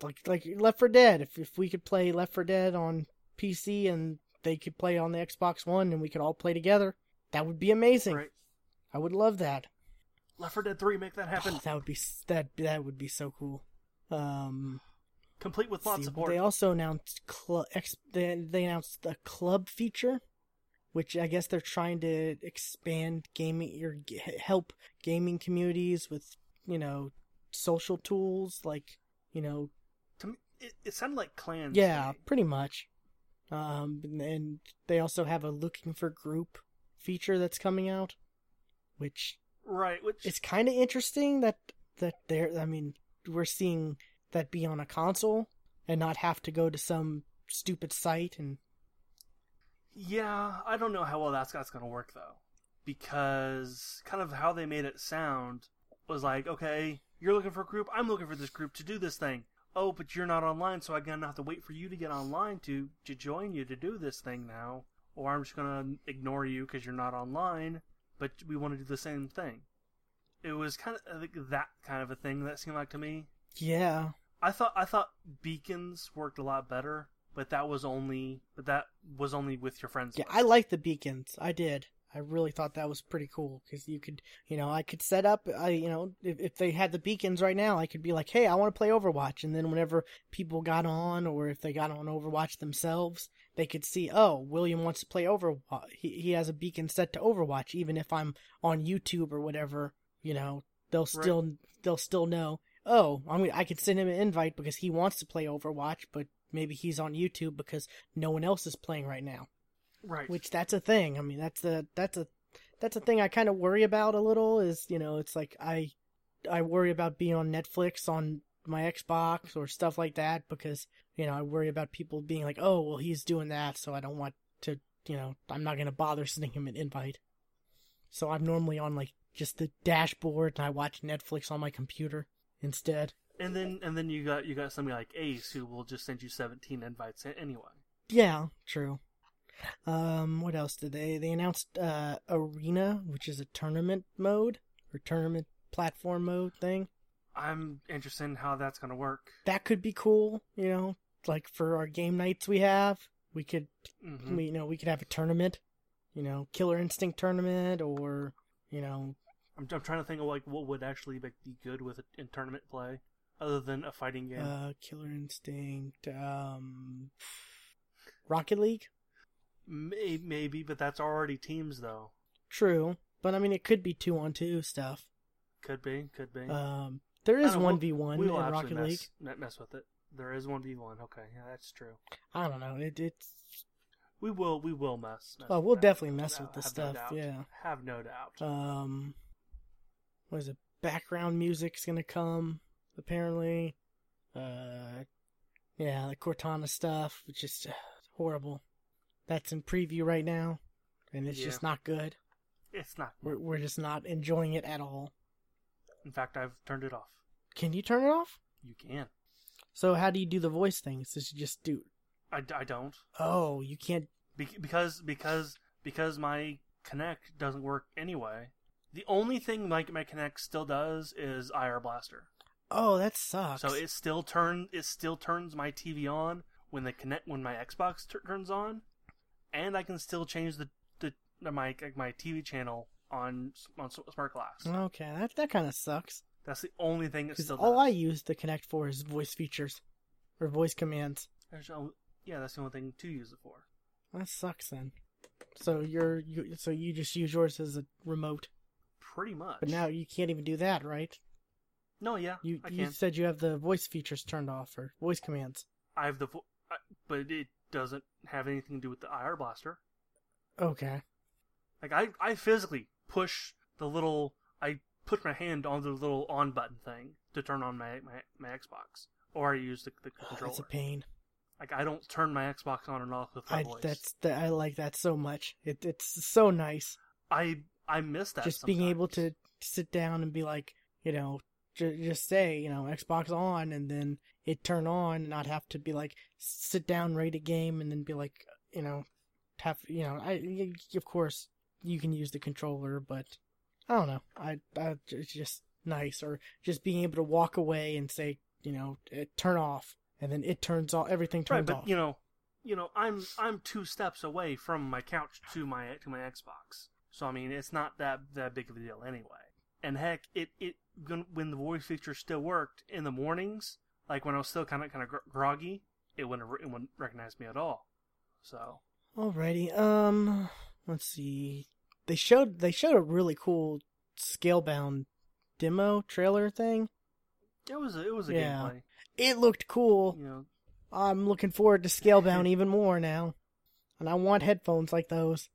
like like Left 4 Dead. If if we could play Left 4 Dead on PC and they could play on the Xbox One and we could all play together, that would be amazing. Right. I would love that. Left 4 Dead 3, make that happen. Oh, that would be that that would be so cool. Um, Complete with mod see, support. They also announced cl- ex- they, they announced the club feature, which I guess they're trying to expand gaming or g- help gaming communities with you know social tools like you know to me, it, it sounded like clans. yeah pretty much. Um, and, and they also have a looking for group feature that's coming out, which Right. Which it's kind of interesting that that they're i mean we're seeing that be on a console and not have to go to some stupid site and Yeah, I don't know how well that's that's gonna work though, because kind of how they made it sound was like, okay, you're looking for a group, I'm looking for this group to do this thing. Oh, but you're not online, so I'm gonna have to wait for you to get online to to join you to do this thing now, or I'm just gonna ignore you because you're not online, but we want to do the same thing. It was kind of like that kind of a thing that seemed like to me. yeah I thought I thought beacons worked a lot better, but that was only but that was only with your friends. yeah i like the beacons i did i really thought that was pretty cool because you could you know i could set up i you know if, if they had the beacons right now i could be like hey i want to play overwatch. And then whenever people got on or if they got on overwatch themselves they could see oh william wants to play overwatch. He, he has a beacon set to overwatch even if i'm on youtube or whatever you know? They'll still they'll still know oh i mean i could send him an invite because he wants to play overwatch but maybe he's on youtube because no one else is playing right now right. which that's a thing i mean that's a that's a that's a thing i kind of worry about a little is you know it's like i i worry about being on netflix on my xbox or stuff like that because you know i worry about people being like oh well he's doing that so i don't want to you know i'm not going to bother sending him an invite so i'm normally on like just the dashboard and i watch netflix on my computer instead and then and then you got you got somebody like Ace who will just send you 17 invites anyway. Yeah, true. Um, what else did they? They announced uh, Arena, which is a tournament mode or tournament platform mode thing. I'm interested in how that's going to work. That could be cool. You know, like for our game nights we have, we could, hmm we you know, we could have a tournament. You know, Killer Instinct tournament, or you know, I'm, I'm trying to think of like what would actually like, be good with it in tournament play, other than a fighting game. uh, Killer Instinct, um, Rocket League. May, maybe, but that's already teams though. True, but I mean, it could be two on two stuff. Could be, could be. Um, there is one v one we in will Rocket absolutely League. mess, mess with it. There is one v one. Okay, yeah, that's true. I don't know. It, it's We will, we will mess. mess oh, we'll definitely mess with this no stuff. doubt. yeah. have no doubt. Um, what is it? Background music's gonna come apparently. Uh, yeah, the Cortana stuff, which is uh, horrible. That's in preview right now, and it's Yeah. just not good. it's not. We're we're just not enjoying it at all. In fact, I've turned it off. Can you turn it off? You can. So how do you do the voice thing? Does you just do? I, I don't. Oh, you can't. Be- because because because my Kinect doesn't work anyway. The only thing like my Kinect still does is IR Blaster. Oh, that sucks. So it still turn it still turns my TV on when the Kinect when my Xbox tur turns on, and I can still change the the my my TV channel on on Smart Glass. okay. That that kind of sucks. That's the only thing that's still all does. I use the Kinect for is voice features or voice commands. Yeah, that's the only thing to use it for. That sucks then. So you're you so you just use yours as a remote, Pretty much. but now you can't even do that, right? no, yeah, You I you can. said you have the voice features turned off or voice commands. I have the, vo- I, but it doesn't have anything to do with the IR Blaster. Okay. Like I, I physically push the little. I put my hand on the little on button thing to turn on my my, my Xbox, or I use the, the oh, controller. It's a pain. Like I don't turn my Xbox on and off with my I voice. that's the, I like that so much. It it's so nice. I I miss that. just being able to sit down and be like, you know, j- just say, you know, Xbox on, and then it turn on, and not have to be like sit down, rate a game, and then be like, you know, have you know, I of course you can use the controller, but I don't know, I, I it's just nice, or just being able to walk away and say, you know, eh, turn off, and then it turns off, everything turns right, but off. you know, you know, I'm I'm two steps away from my couch to my to my Xbox, so I mean, it's not that that big of a deal anyway. And heck, it it when the voice feature still worked in the mornings, like when I was still kind of kind of groggy, it wouldn't it wouldn't recognize me at all. So Alrighty, um, let's see. They showed they showed a really cool scalebound demo trailer thing. it was a, it was a Yeah. gameplay, It looked cool. you know. I'm looking forward to scalebound even more now, and I want headphones like those.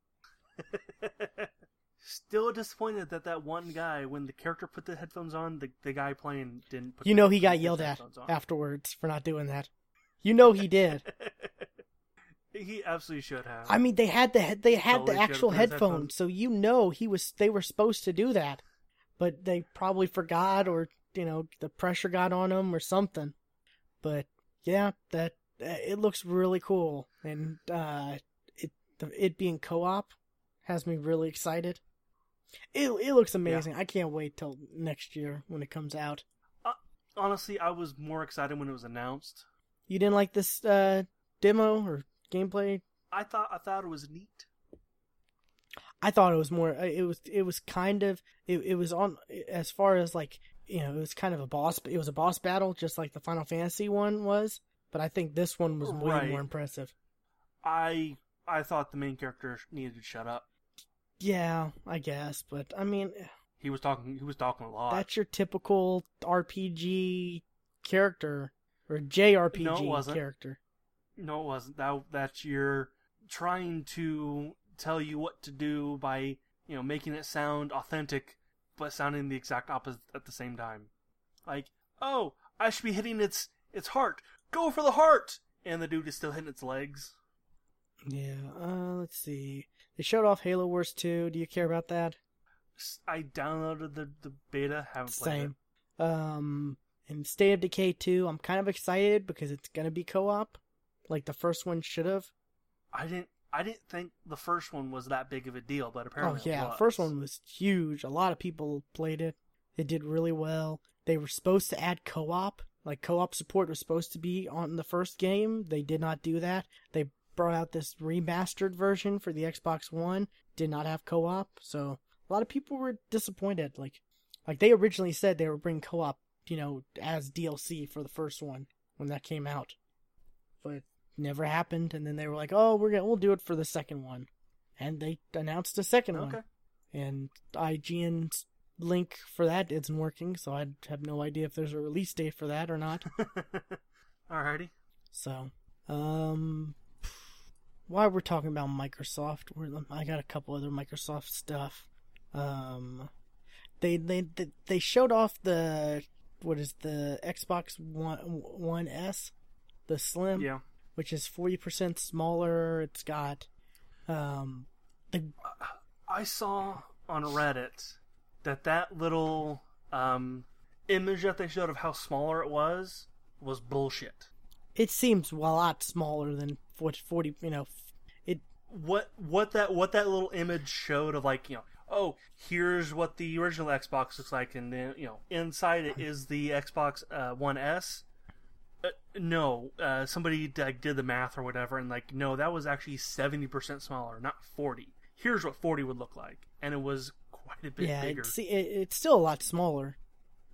Still disappointed that that one guy, when the character put the headphones on, the the guy playing didn't. put You know he got yelled at on. afterwards for not doing that. You know he did. he absolutely should have. I mean, they had the they had Totally the actual headphones, headphones. so you know he was they were supposed to do that, but they probably forgot or you know the pressure got on them or something. But yeah, that uh, it looks really cool, and uh, it it being co-op has me really excited. It it looks amazing. I can't wait till next year when it comes out. Honestly, I was more excited when it was announced. You didn't like this uh, demo or gameplay I thought I thought it was neat. I thought it was more. uh, It was. It was kind of. It, it was on as far as like you know. It was kind of a boss. It was a boss battle, just like the Final Fantasy one was. But I think this one was way Right. more impressive. I I thought the main character needed to shut up. Yeah, I guess. But I mean, He was talking. He was talking a lot. that's your typical RPG character or JRPG No, it wasn't. character. No, it wasn't. That that's your trying to tell you what to do by you know making it sound authentic, but sounding the exact opposite at the same time. Like, oh, I should be hitting its its heart. Go for the heart, and the dude is still hitting its legs. Yeah. Uh, let's see. They showed off Halo Wars 2. Do you care about that? I downloaded the the beta. Haven't played Same. Um, and State of Decay 2, I'm kind of excited because it's gonna be co-op, like the first one should have. I didn't. I didn't think the first one was that big of a deal, but Oh apparently, oh yeah, was. first one was huge. A lot of people played it. It did really well. They were supposed to add co-op, like co-op support was supposed to be on the first game. They did not do that. They brought out this remastered version for the Xbox One. Did not have co-op, so a lot of people were disappointed. Like, like they originally said they were bringing co-op, you know, as DLC for the first one when that came out, but it never happened. And then they were like, "Oh, we're gonna we'll do it for the second one," and they announced a second one Okay. and IGN's link for that isn't working, so I have no idea if there's a release date for that or not. Alrighty. so, um, while we're talking about Microsoft, we're, I got a couple other Microsoft stuff. Um, they they they, they showed off the what is the Xbox One One S, the Slim, Yeah. which is forty percent smaller. It's got um the I saw on Reddit that that little um, image that they showed of how smaller it was was bullshit. It seems a lot smaller than what 40 you know it What what that what that little image showed of like you know oh here's what the original Xbox looks like and then you know inside it is the Xbox uh, One S. Uh, no, uh, somebody like did the math or whatever, and like no, that was actually seventy percent smaller, not forty. Here's what forty would look like, and it was quite a bit yeah bigger. it's it, it's still a lot smaller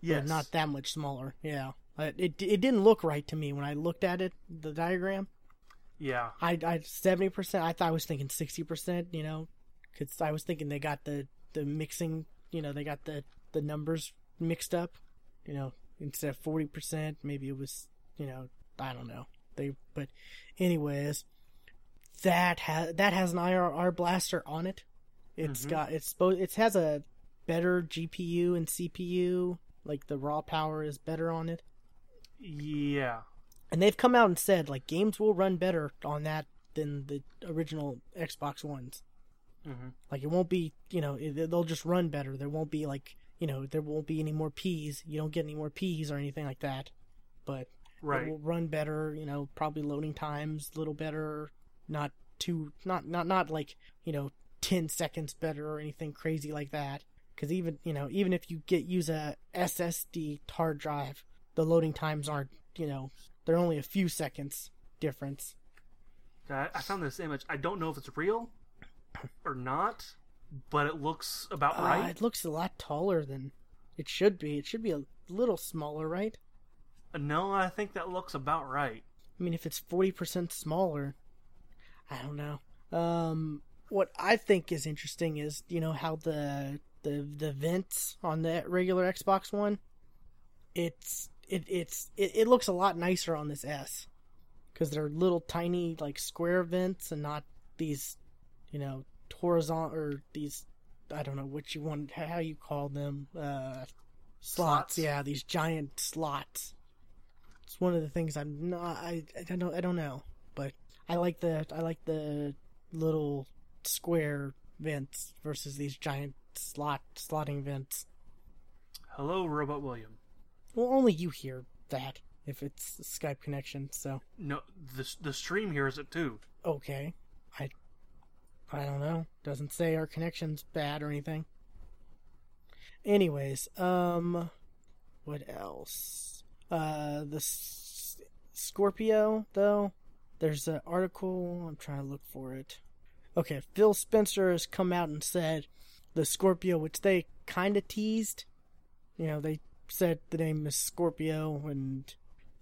yeah not that much smaller yeah it it didn't look right to me when i looked at it the diagram Yeah, i i 70% i thought i was thinking 60% you know cuz i was thinking they got the the mixing you know they got the the numbers mixed up you know instead of 40% maybe it was you know i don't know they but anyways that has that has an IR blaster on it It's Mhm. got it's both. It has a better GPU and CPU. Like the raw power is better on it, Yeah. and they've come out and said like games will run better on that than the original Xbox ones. hmm Like it won't be, you know, it, they'll just run better. There won't be like, you know, there won't be any more P's. You don't get any more P's or anything like that. But Right. it will run better. You know, probably loading times a little better. Not too, not not not like you know, ten seconds better or anything crazy like that. Because even you know, even if you get use a SSD hard drive, the loading times aren't, you know, they're only a few seconds difference. I, I found this image. I don't know if it's real or not, but it looks about Uh, right. it looks a lot taller than it should be. It should be a little smaller, right? No, I think that looks about right. I mean, if it's forty percent smaller, I don't know. Um, what I think is interesting is you know how the the the vents on the regular Xbox One, it's it it's it, it looks a lot nicer on this S because they're little tiny like square vents and not these, you know, horizontal or these I don't know what you want how you call them uh slots. Slots? Yeah, these giant slots. It's one of the things I'm not I I don't I don't know, but I like the I like the little square vents versus these giant slot slotting vents. Hello, Robot William. Well, only you hear that if it's a Skype connection. So No, the the stream hears it too. okay, I I don't know. Doesn't say our connection's bad or anything. Anyways, um, what else? Uh, the S- Scorpio though. There's an article. I'm trying to look for it. Okay, Phil Spencer has come out and said the Scorpio, which they kind of teased. You know, they said the name is Scorpio, and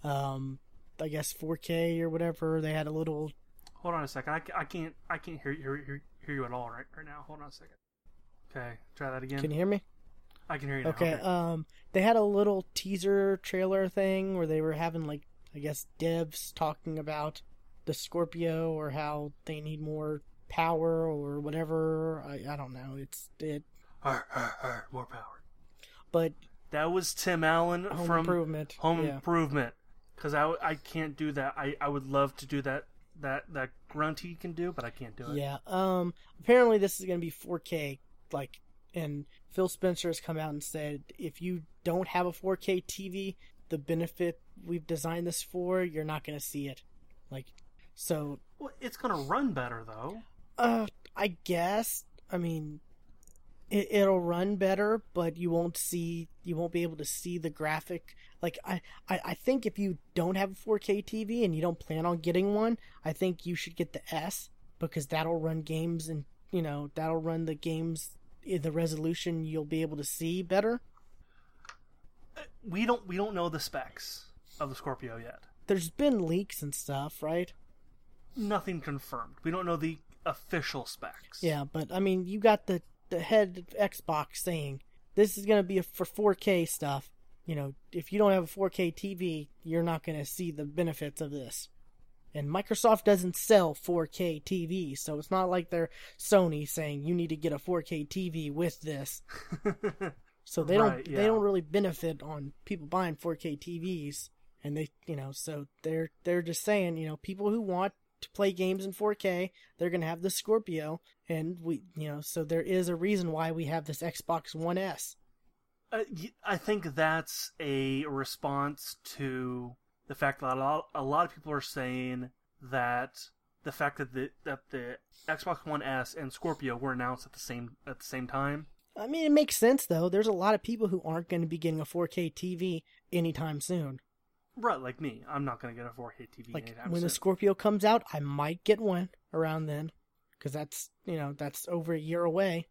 um, I guess 4K or whatever. They had a little Hold on a second. I, I can't I can't hear, hear hear hear you at all right right now. Hold on a second. Okay, try that again. Can you hear me? I can hear you. Now. Okay, um, they had a little teaser trailer thing where they were having like, I guess, devs talking about the Scorpio or how they need more power or whatever. I, I don't know. It's it, Arr, arr, arr, more power. but That was Tim Allen home from improvement. Home yeah. Improvement. Because I, I can't do that. I, I would love to do that that that Grunty can do, but I can't do it. Yeah. Um. Apparently, this is going to be 4K. Like, and Phil Spencer has come out and said, if you don't have a 4K TV, the benefit we've designed this for, you're not going to see it. Like, so Well, it's gonna run better though. Uh, I guess. I mean, it, it'll run better, but you won't see. You won't be able to see the graphic. Like I, I, I think if you don't have a 4K TV and you don't plan on getting one, I think you should get the S because that'll run games and you know that'll run the games in the resolution you'll be able to see better. We don't we don't know the specs of the Scorpio yet. There's been leaks and stuff, right? Nothing confirmed. We don't know the official specs. Yeah, but I mean, you got the the head of Xbox saying this is going to be a, for 4K stuff. You know, if you don't have a 4K TV, you're not going to see the benefits of this. And Microsoft doesn't sell 4K TVs, so it's not like they're Sony saying you need to get a 4K TV with this. So they Right, don't yeah. they don't really benefit on people buying 4K TVs, and they you know so they're they're just saying you know people who want to play games in 4K they're gonna have the Scorpio, and we you know so there is a reason why we have this Xbox One S. Uh, I think that's a response to the fact that a lot, a lot of people are saying that the fact that the that the Xbox One S and Scorpio were announced at the same at the same time. I mean it makes sense though. There's a lot of people who aren't going to be getting a 4K TV anytime soon. Right, like me, I'm not going to get a 4K TV Like anytime when the. Scorpio comes out, I might get one around then, because that's you know that's over a year away.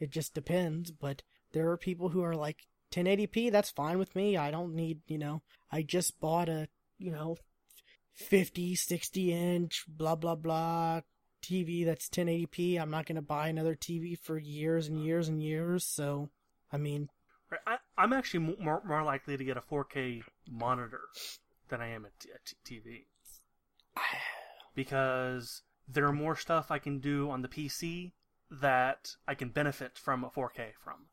It just depends, but there are people who are like 1080p. That's fine with me. I don't need you know. I just bought a you know 50, 60 inch blah blah blah TV that's 1080p. I'm not gonna buy another TV for years and years and years. So I mean, I, I'm actually more more likely to get a 4K monitor than I am a, t- a t- TV because there are more stuff I can do on the PC that I can benefit from a 4K from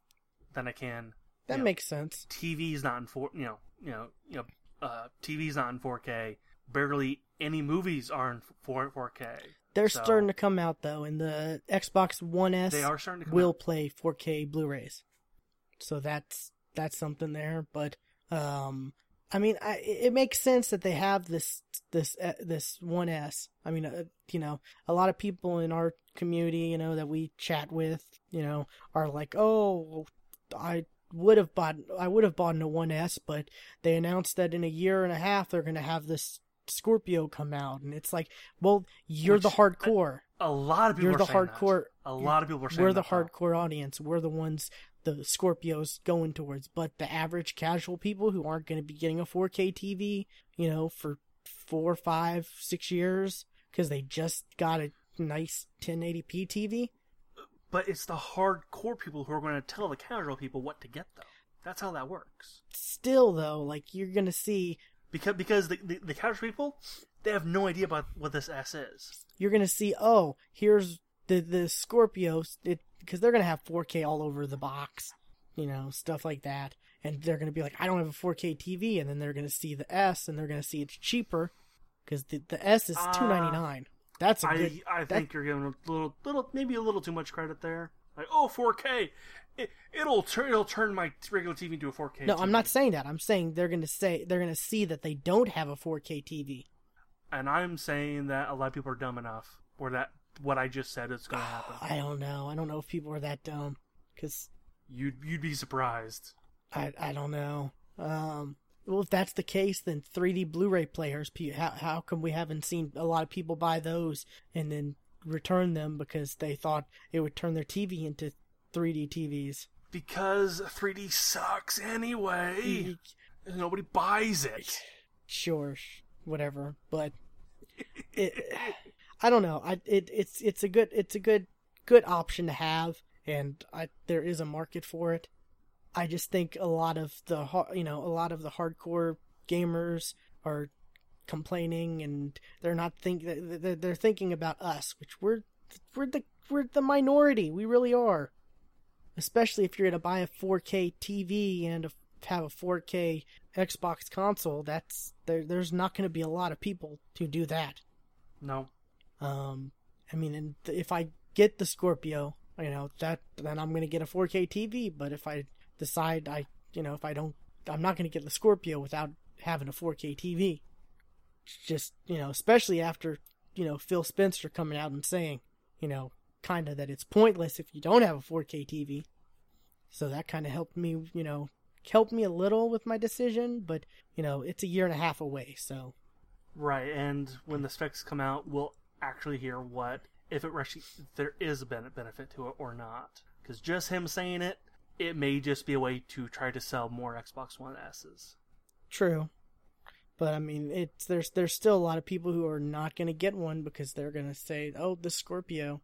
than I can. That know, makes sense. TV's not in four. You know, you know, you know. Uh, TV's not in 4K. Barely any movies are in 4 4K. They're So- starting to come out though, and the Xbox One S They are starting to will out. play 4K Blu-rays. So that's that's something there, but um I mean, I, it makes sense that they have this this uh, this 1S. I mean, uh, you know, a lot of people in our community, you know, that we chat with, you know, are like, "Oh, I would have bought I would have bought a 1S, but they announced that in a year and a half they're going to have this Scorpio come out." And it's like, "Well, you're the hardcore. A lot of people You're are the saying that. hardcore A lot of people are saying we're the hardcore audience. We're the ones the Scorpios going towards. But the average casual people who aren't going to be getting a 4K TV, you know, for four, five, six years because they just got a nice 1080p TV. But it's the hardcore people who are going to tell the casual people what to get, though. That's how that works. Still, though, like you're going to see, Because because the, the, the casual people, they have no idea about what this S is. you're going to see. Oh, here's the the Scorpios. It because they're going to have 4K all over the box, you know, stuff like that. And they're going to be like, I don't have a 4K TV, and then they're going to see the S, and they're going to see it's cheaper because the the S is Uh, 299. That's a good. I I think you're giving a little little maybe a little too much credit there. Like oh 4K, it, it'll turn it'll turn my regular TV into a 4K. No, TV. I'm not saying that. I'm saying they're going to say they're going to see that they don't have a 4K TV. And I'm saying that a lot of people are dumb enough, or that what I just said is going to happen. I don't know. I don't know if people are that dumb because You'd you'd be surprised. I I don't know. Um, well, if that's the case, then 3D Blu-ray players. How how come we haven't seen a lot of people buy those and then return them because they thought it would turn their TV into 3D TVs? Because 3D sucks anyway. Nobody buys it. sure, whatever. But it, I don't know. I it it's it's a good it's a good good option to have, and I there is a market for it. I just think a lot of the you know a lot of the hardcore gamers are complaining, and they're not think they're thinking about us, which we're we're the we're the minority. We really are. Especially if you're going to buy a 4K TV and a, have a 4K Xbox console, that's there. There's not going to be a lot of people to do that. No. Um, I mean, if I get the Scorpio, you know that then I'm to get a 4K TV. But if I decide I, you know, if I don't, I'm not to get the Scorpio without having a 4K TV. Just you know, especially after you know Phil Spencer coming out and saying, you know, kind of that it's pointless if you don't have a 4K TV. So that kind of helped me, you know, helped me a little with my decision. But you know, it's a year and a half away, so Right, and when the specs come out, we'll actually hear what if it actually there is a benefit to it or not. Because just him saying it, it may just be a way to try to sell more Xbox One S's. True. But I mean, it's there's there's still a lot of people who are not going to get one because they're going to say, "Oh, the Scorpio,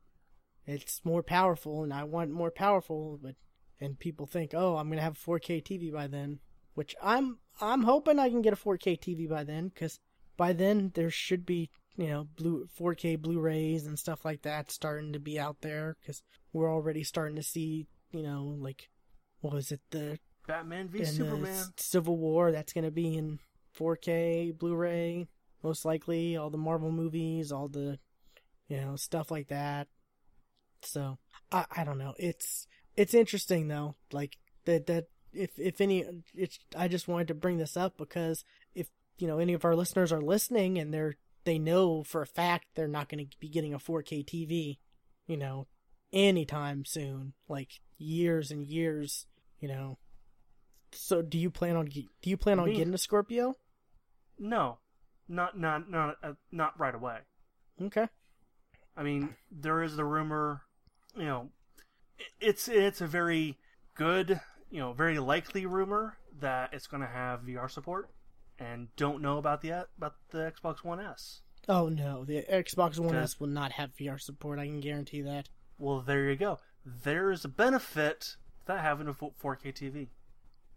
it's more powerful, and I want more powerful." But and people think, "Oh, I'm going to have a 4K TV by then," which I'm I'm hoping I can get a 4K TV by then because by then there should be you know blue 4K Blu-rays and stuff like that starting to be out there because we're already starting to see you know like what was it the Batman v Superman. Civil War. That's going to be in 4K Blu-ray, most likely. All the Marvel movies, all the, you know, stuff like that. So I I don't know. It's it's interesting though. Like that that if if any, it's I just wanted to bring this up because if you know any of our listeners are listening and they're they know for a fact they're not going to be getting a 4K TV, you know, anytime soon, like years and years, you know. So do you plan on do you plan on Me? getting a Scorpio? No, not not not uh, not right away. Okay. I mean, there is the rumor, you know, it's it's a very good, you know, very likely rumor that it's going to have VR support, and don't know about the about the Xbox One S. Oh no, the Xbox One. S will not have VR support. I can guarantee that. Well, there you go. There's a benefit to that having a 4K TV.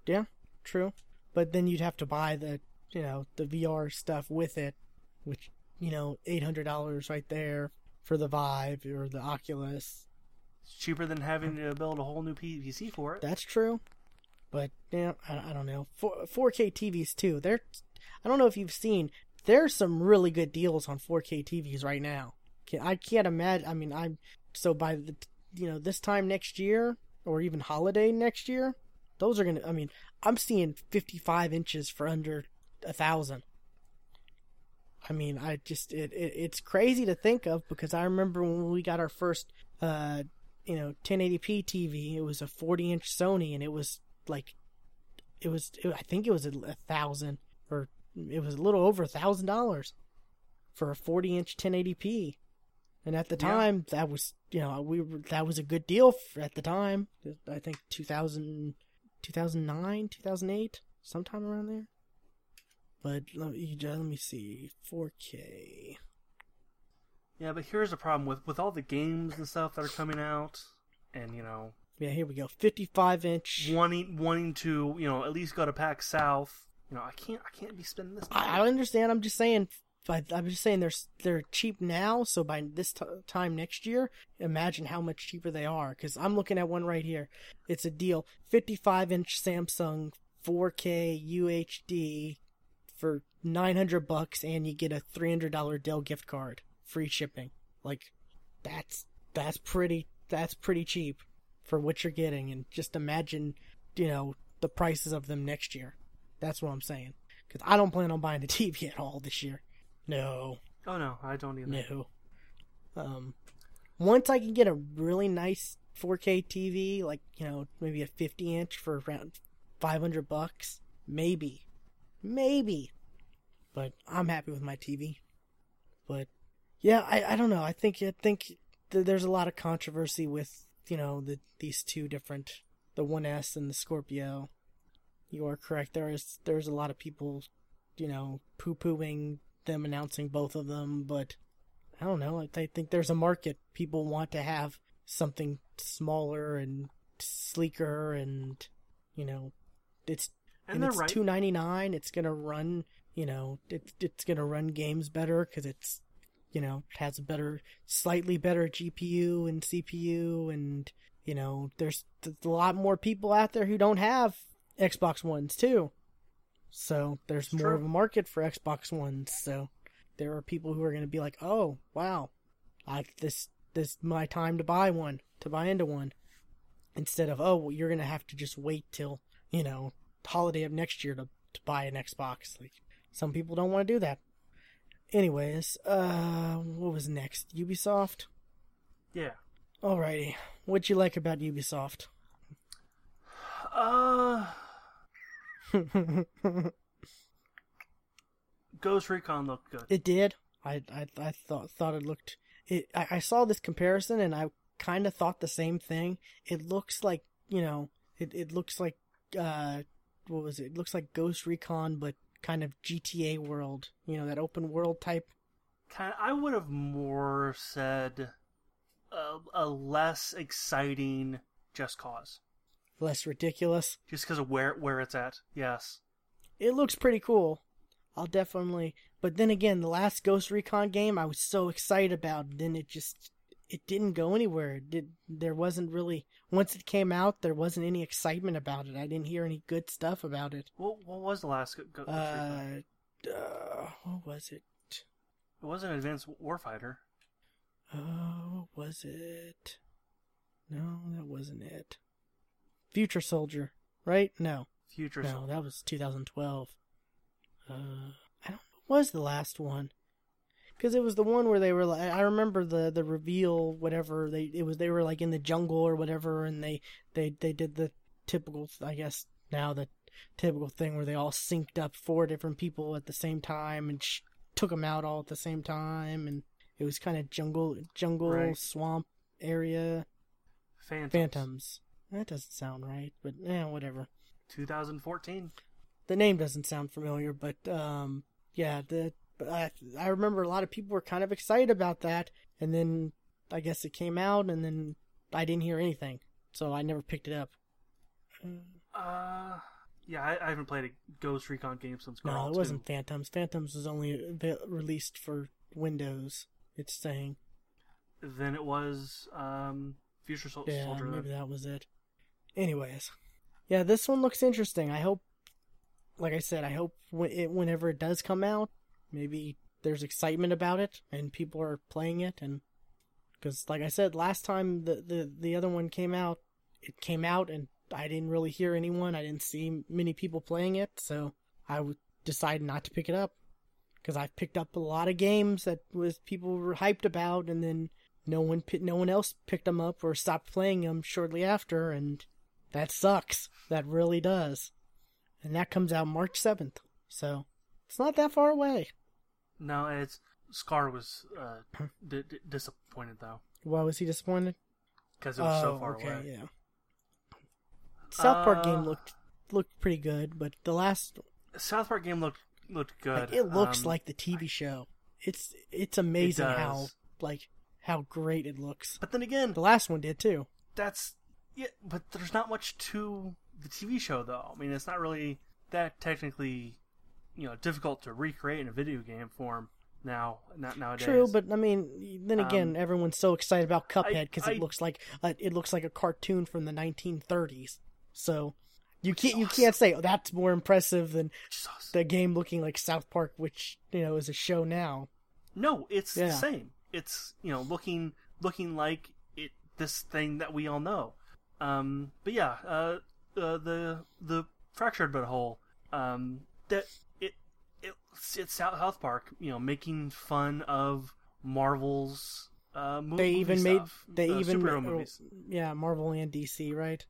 Yeah, true. But then you'd have to buy the you know the VR stuff with it, which you know eight hundred dollars right there for the Vive or the Oculus. It's cheaper than having to build a whole new PC for it. That's true. But yeah, I, I don't know. 4, 4K TVs too. They're I don't know if you've seen. There's some really good deals on 4K TVs right now. I can't imagine. I mean, I'm so by the you know this time next year or even holiday next year, those are gonna. I mean, I'm seeing 55 inches for under a thousand. I mean, I just it, it it's crazy to think of because I remember when we got our first uh you know 1080p TV, it was a 40 inch Sony and it was like it was it, I think it was a, a thousand or it was a little over a thousand dollars for a 40 inch 1080p. And at the time, yeah. that was you know we were, that was a good deal for, at the time. I think 2000, 2009, 2008, sometime around there. But let me, let me see, 4K. Yeah, but here's the problem with with all the games and stuff that are coming out, and you know. Yeah, here we go. 55 inch. Wanting wanting to you know at least go to PAX South. You know, I can't I can't be spending this. Money. I understand. I'm just saying. I'm just saying they're they're cheap now. So by this t- time next year, imagine how much cheaper they are. Because I'm looking at one right here. It's a deal. 55 inch Samsung 4K UHD for 900 bucks and you get a $300 Dell gift card, free shipping. Like that's that's pretty that's pretty cheap for what you're getting and just imagine, you know, the prices of them next year. That's what I'm saying. Cuz I don't plan on buying the TV at all this year. No. Oh no, I don't either. No. Um once I can get a really nice 4K TV, like, you know, maybe a 50 inch for around 500 bucks, maybe Maybe. But I'm happy with my TV. But yeah, I, I don't know. I think I think th- there's a lot of controversy with you know the these two different the 1S and the Scorpio. You are correct. There is there's a lot of people, you know, poo pooing them announcing both of them, but I don't know. I, I think there's a market. People want to have something smaller and sleeker, and you know, it's and, and it's right. two ninety nine. It's gonna run, you know, it's it's gonna run games better because it's, you know, has a better, slightly better GPU and CPU, and you know, there's, a lot more people out there who don't have Xbox Ones too. So there's it's more true. of a market for Xbox Ones. So there are people who are going to be like, "Oh, wow, I this this my time to buy one, to buy into one," instead of, "Oh, well, you're going to have to just wait till you know holiday of next year to, to buy an Xbox. Like some people don't want to do that. Anyways, uh, what was next? Ubisoft. Yeah. Alrighty, what'd you like about Ubisoft? Uh. Ghost Recon looked good. It did. I I I thought thought it looked. It. I, I saw this comparison and I kind of thought the same thing. It looks like you know. It it looks like uh what was it? it looks like Ghost Recon, but kind of GTA world. You know that open world type. Kind, of, I would have more said a, a less exciting Just Cause. Less ridiculous. Just because of where where it's at. Yes. It looks pretty cool. I'll definitely. But then again, the last Ghost Recon game I was so excited about, then it just it didn't go anywhere. It did there wasn't really once it came out, there wasn't any excitement about it. I didn't hear any good stuff about it. What what was the last? Go, uh, uh, what was it? It wasn't Advanced Warfighter. Oh, was it? No, that wasn't it. Future Soldier, right? No. Future no, Soldier. that was 2012. Uh, I don't. What was the last one? Because it was the one where they were like I remember the the reveal whatever they it was they were like in the jungle or whatever and they they they did the typical I guess now the typical thing where they all synced up four different people at the same time and sh- took them out all at the same time and it was kind of jungle jungle right. swamp area phantoms. phantoms that doesn't sound right but yeah whatever 2014 the name doesn't sound familiar but um yeah the but I, I remember a lot of people were kind of excited about that, and then I guess it came out, and then I didn't hear anything, so I never picked it up. Uh, yeah, I, I haven't played a Ghost Recon game since. No, it wasn't Phantoms. Phantoms was only released for Windows. It's saying. Then it was um, Future Sol- Yeah, Soldier. maybe that was it. Anyways, yeah, this one looks interesting. I hope, like I said, I hope when it, whenever it does come out, maybe there's excitement about it and people are playing it. And because, like I said, last time the, the the other one came out, it came out and I didn't really hear anyone. I didn't see many people playing it, so I would decide not to pick it up because I've picked up a lot of games that was people were hyped about, and then no one no one else picked them up or stopped playing them shortly after, and that sucks. That really does. And that comes out March seventh, so it's not that far away. No, it's Scar was uh, d- d- disappointed though Why was he disappointed? because it was so Oh, far okay, away. yeah. South Park Uh, game looked looked pretty good, but the last South Park game looked looked good. like, it looks Um, like the TV show. It's it's amazing how like how great it looks. But then again, The last one did too. that's yeah. But there's not much to the TV show though. I mean, it's not really that technically, you know, difficult to recreate in a video game form now. Not nowadays. True, but I mean, then again, Um, everyone's so excited about Cuphead because it looks like a, it looks like a cartoon from the 1930s. So you can't you can't say oh, that's more impressive than awesome. the game looking like South Park, which you know is a show now. No, it's Yeah. the same. It's you know looking looking like it this thing that we all know. Um, but yeah, uh, uh, the the fractured but whole. Um, that it's South Park. You know, making fun of Marvel's uh, mo- They movie even made they uh, even superhero ma- movies. yeah Marvel and DC right.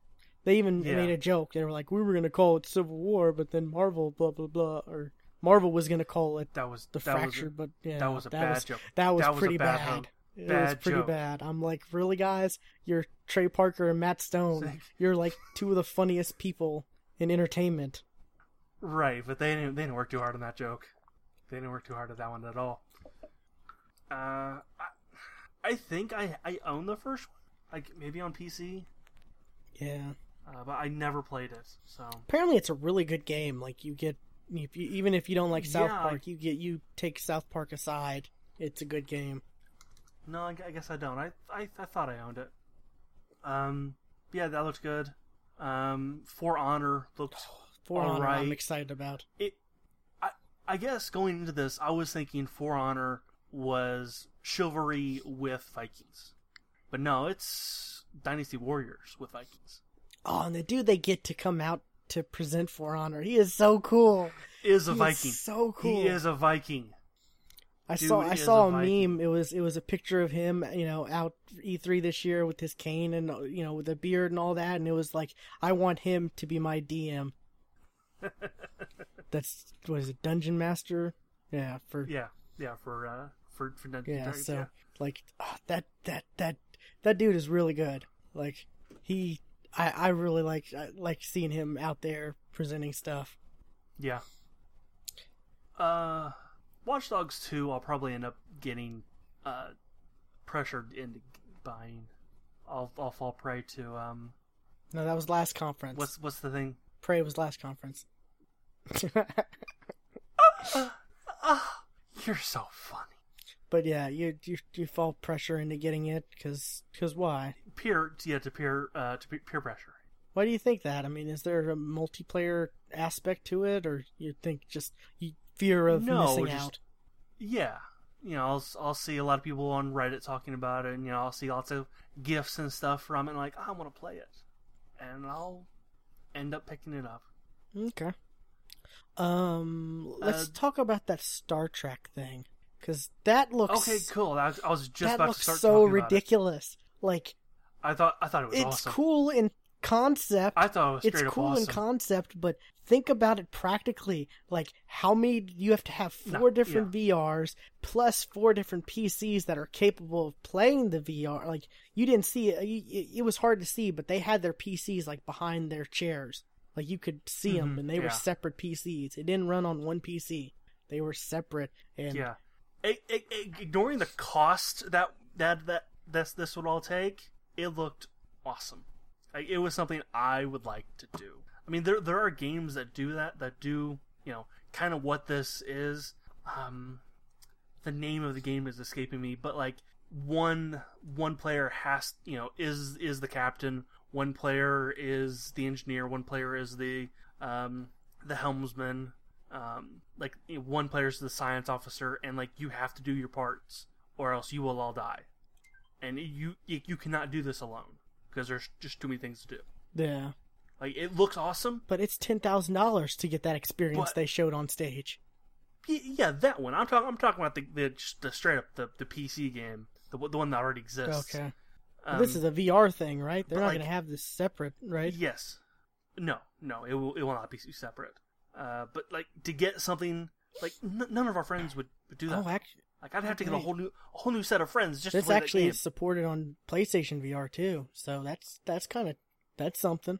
They even Yeah. made a joke. They were like, we were gonna call it Civil War, but then Marvel blah blah blah, or Marvel was gonna call it That was the that was a- fracture, but yeah, that was a that bad was, joke. That was That was pretty bad bad. It was pretty joke. bad. I'm like, really, guys? You're Trey Parker and Matt Stone. You're like two of the funniest people in entertainment. Right, but they didn't they didn't work too hard on that joke. They didn't work too hard at that one at all. Uh, I, I think I I own the first one, like maybe on PC, Yeah. uh, but I never played it. So Apparently, it's a really good game. Like you get, if you, even if you don't like South Yeah, I- Park, you get you take South Park aside. It's a good game. no, I, I guess I don't. I, I I thought I owned it. Um, yeah, that looks good. Um, For Honor looked For Honor, I'm excited about. it. I guess going into this, I was thinking For Honor was chivalry with Vikings, but no, it's Dynasty Warriors with Vikings. Oh, and the dude they get to come out to present For Honor, he is so cool. Is a He is Viking. so cool. He is a Viking. I Dude saw I saw a a, meme. It was it was a picture of him, you know, out E3 this year with his cane and you know with the beard and all that, and it was like I want him to be my DM. That's what is it, Dungeon Master? Yeah, for yeah, Yeah, yeah, for uh, for for Dungeons and Dragons, so yeah. like ah, that that that that dude is really good. Like he, I I really like I like seeing him out there presenting stuff. Yeah. Uh, Watch Dogs 2, I'll probably end up getting uh, pressured into buying. I'll I'll fall prey to um No, that was last conference. what's what's the thing? Prey was last conference. You're so funny. But yeah, you you you fall pressure into getting it because cause why? Peer yeah to peer uh to pe- peer pressure. Why do you think that? I mean, is there a multiplayer aspect to it, or you think just you fear of No, missing just- out? Yeah. You know, I'll I'll see a lot of people on Reddit talking about it, and you know, I'll see lots of gifs and stuff from it, and like I want to play it, and I'll end up picking it up. Okay. Um, let's Uh, talk about that Star Trek thing because that looks Okay, cool. I was, I was just that about looks to start so talking about it. ridiculous. Like I thought I thought it was it's awesome. cool in concept. I thought it was it's cool awesome. in concept, but think about it practically. Like how many you have to have No, four different VRs plus four different PCs that are capable of playing the VR. Like you didn't see it, it was hard to see, but they had their PCs like behind their chairs. Like you could see them, Mhm, and they were separate PCs. It didn't run on one PC; they were separate. And yeah, ignoring the cost that that that this this would all take, it looked awesome. Like, it was something I would like to do. I mean, there there are games that do that that do you know kind of what this is. Um, the name of the game is escaping me, but like one one player has you know is is the captain, one player is the engineer, one player is the um, the helmsman, um, like one player is the science officer, and like you have to do your parts or else you will all die, and you you, you cannot do this alone because there's just too many things to do. Yeah. Like it looks awesome, But it's ten thousand dollars to get that experience But- they showed on stage. Yeah, that one. I'm talking. I'm talking about the the, just the straight up the, the PC game, the the one that already exists. Okay. Um, this is a VR thing, right? They're not like- going to have this separate, right? yes. No, no, it will it will not be separate. Uh, but like to get something like n- none of our friends would, would do that. Oh, actually, like I'd have to get a whole new a whole new set of friends just to this actually that game. is supported on PlayStation VR too. So that's that's kind of that's something.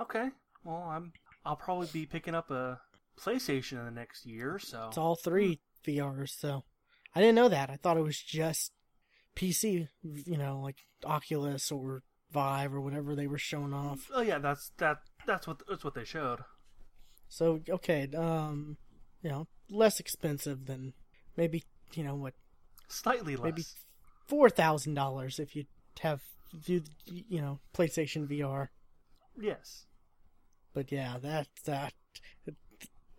Okay, well I'm I'll probably be picking up a PlayStation in the next year. So It's all three VRs. So I didn't know that. I thought it was just PC. You know, like Oculus or Vive or whatever they were showing off. oh yeah, that's that that's what that's what they showed. So okay, um, you know, less expensive than maybe you know what Slightly less. maybe four thousand dollars if you have you you know PlayStation VR. Yes. But yeah, that that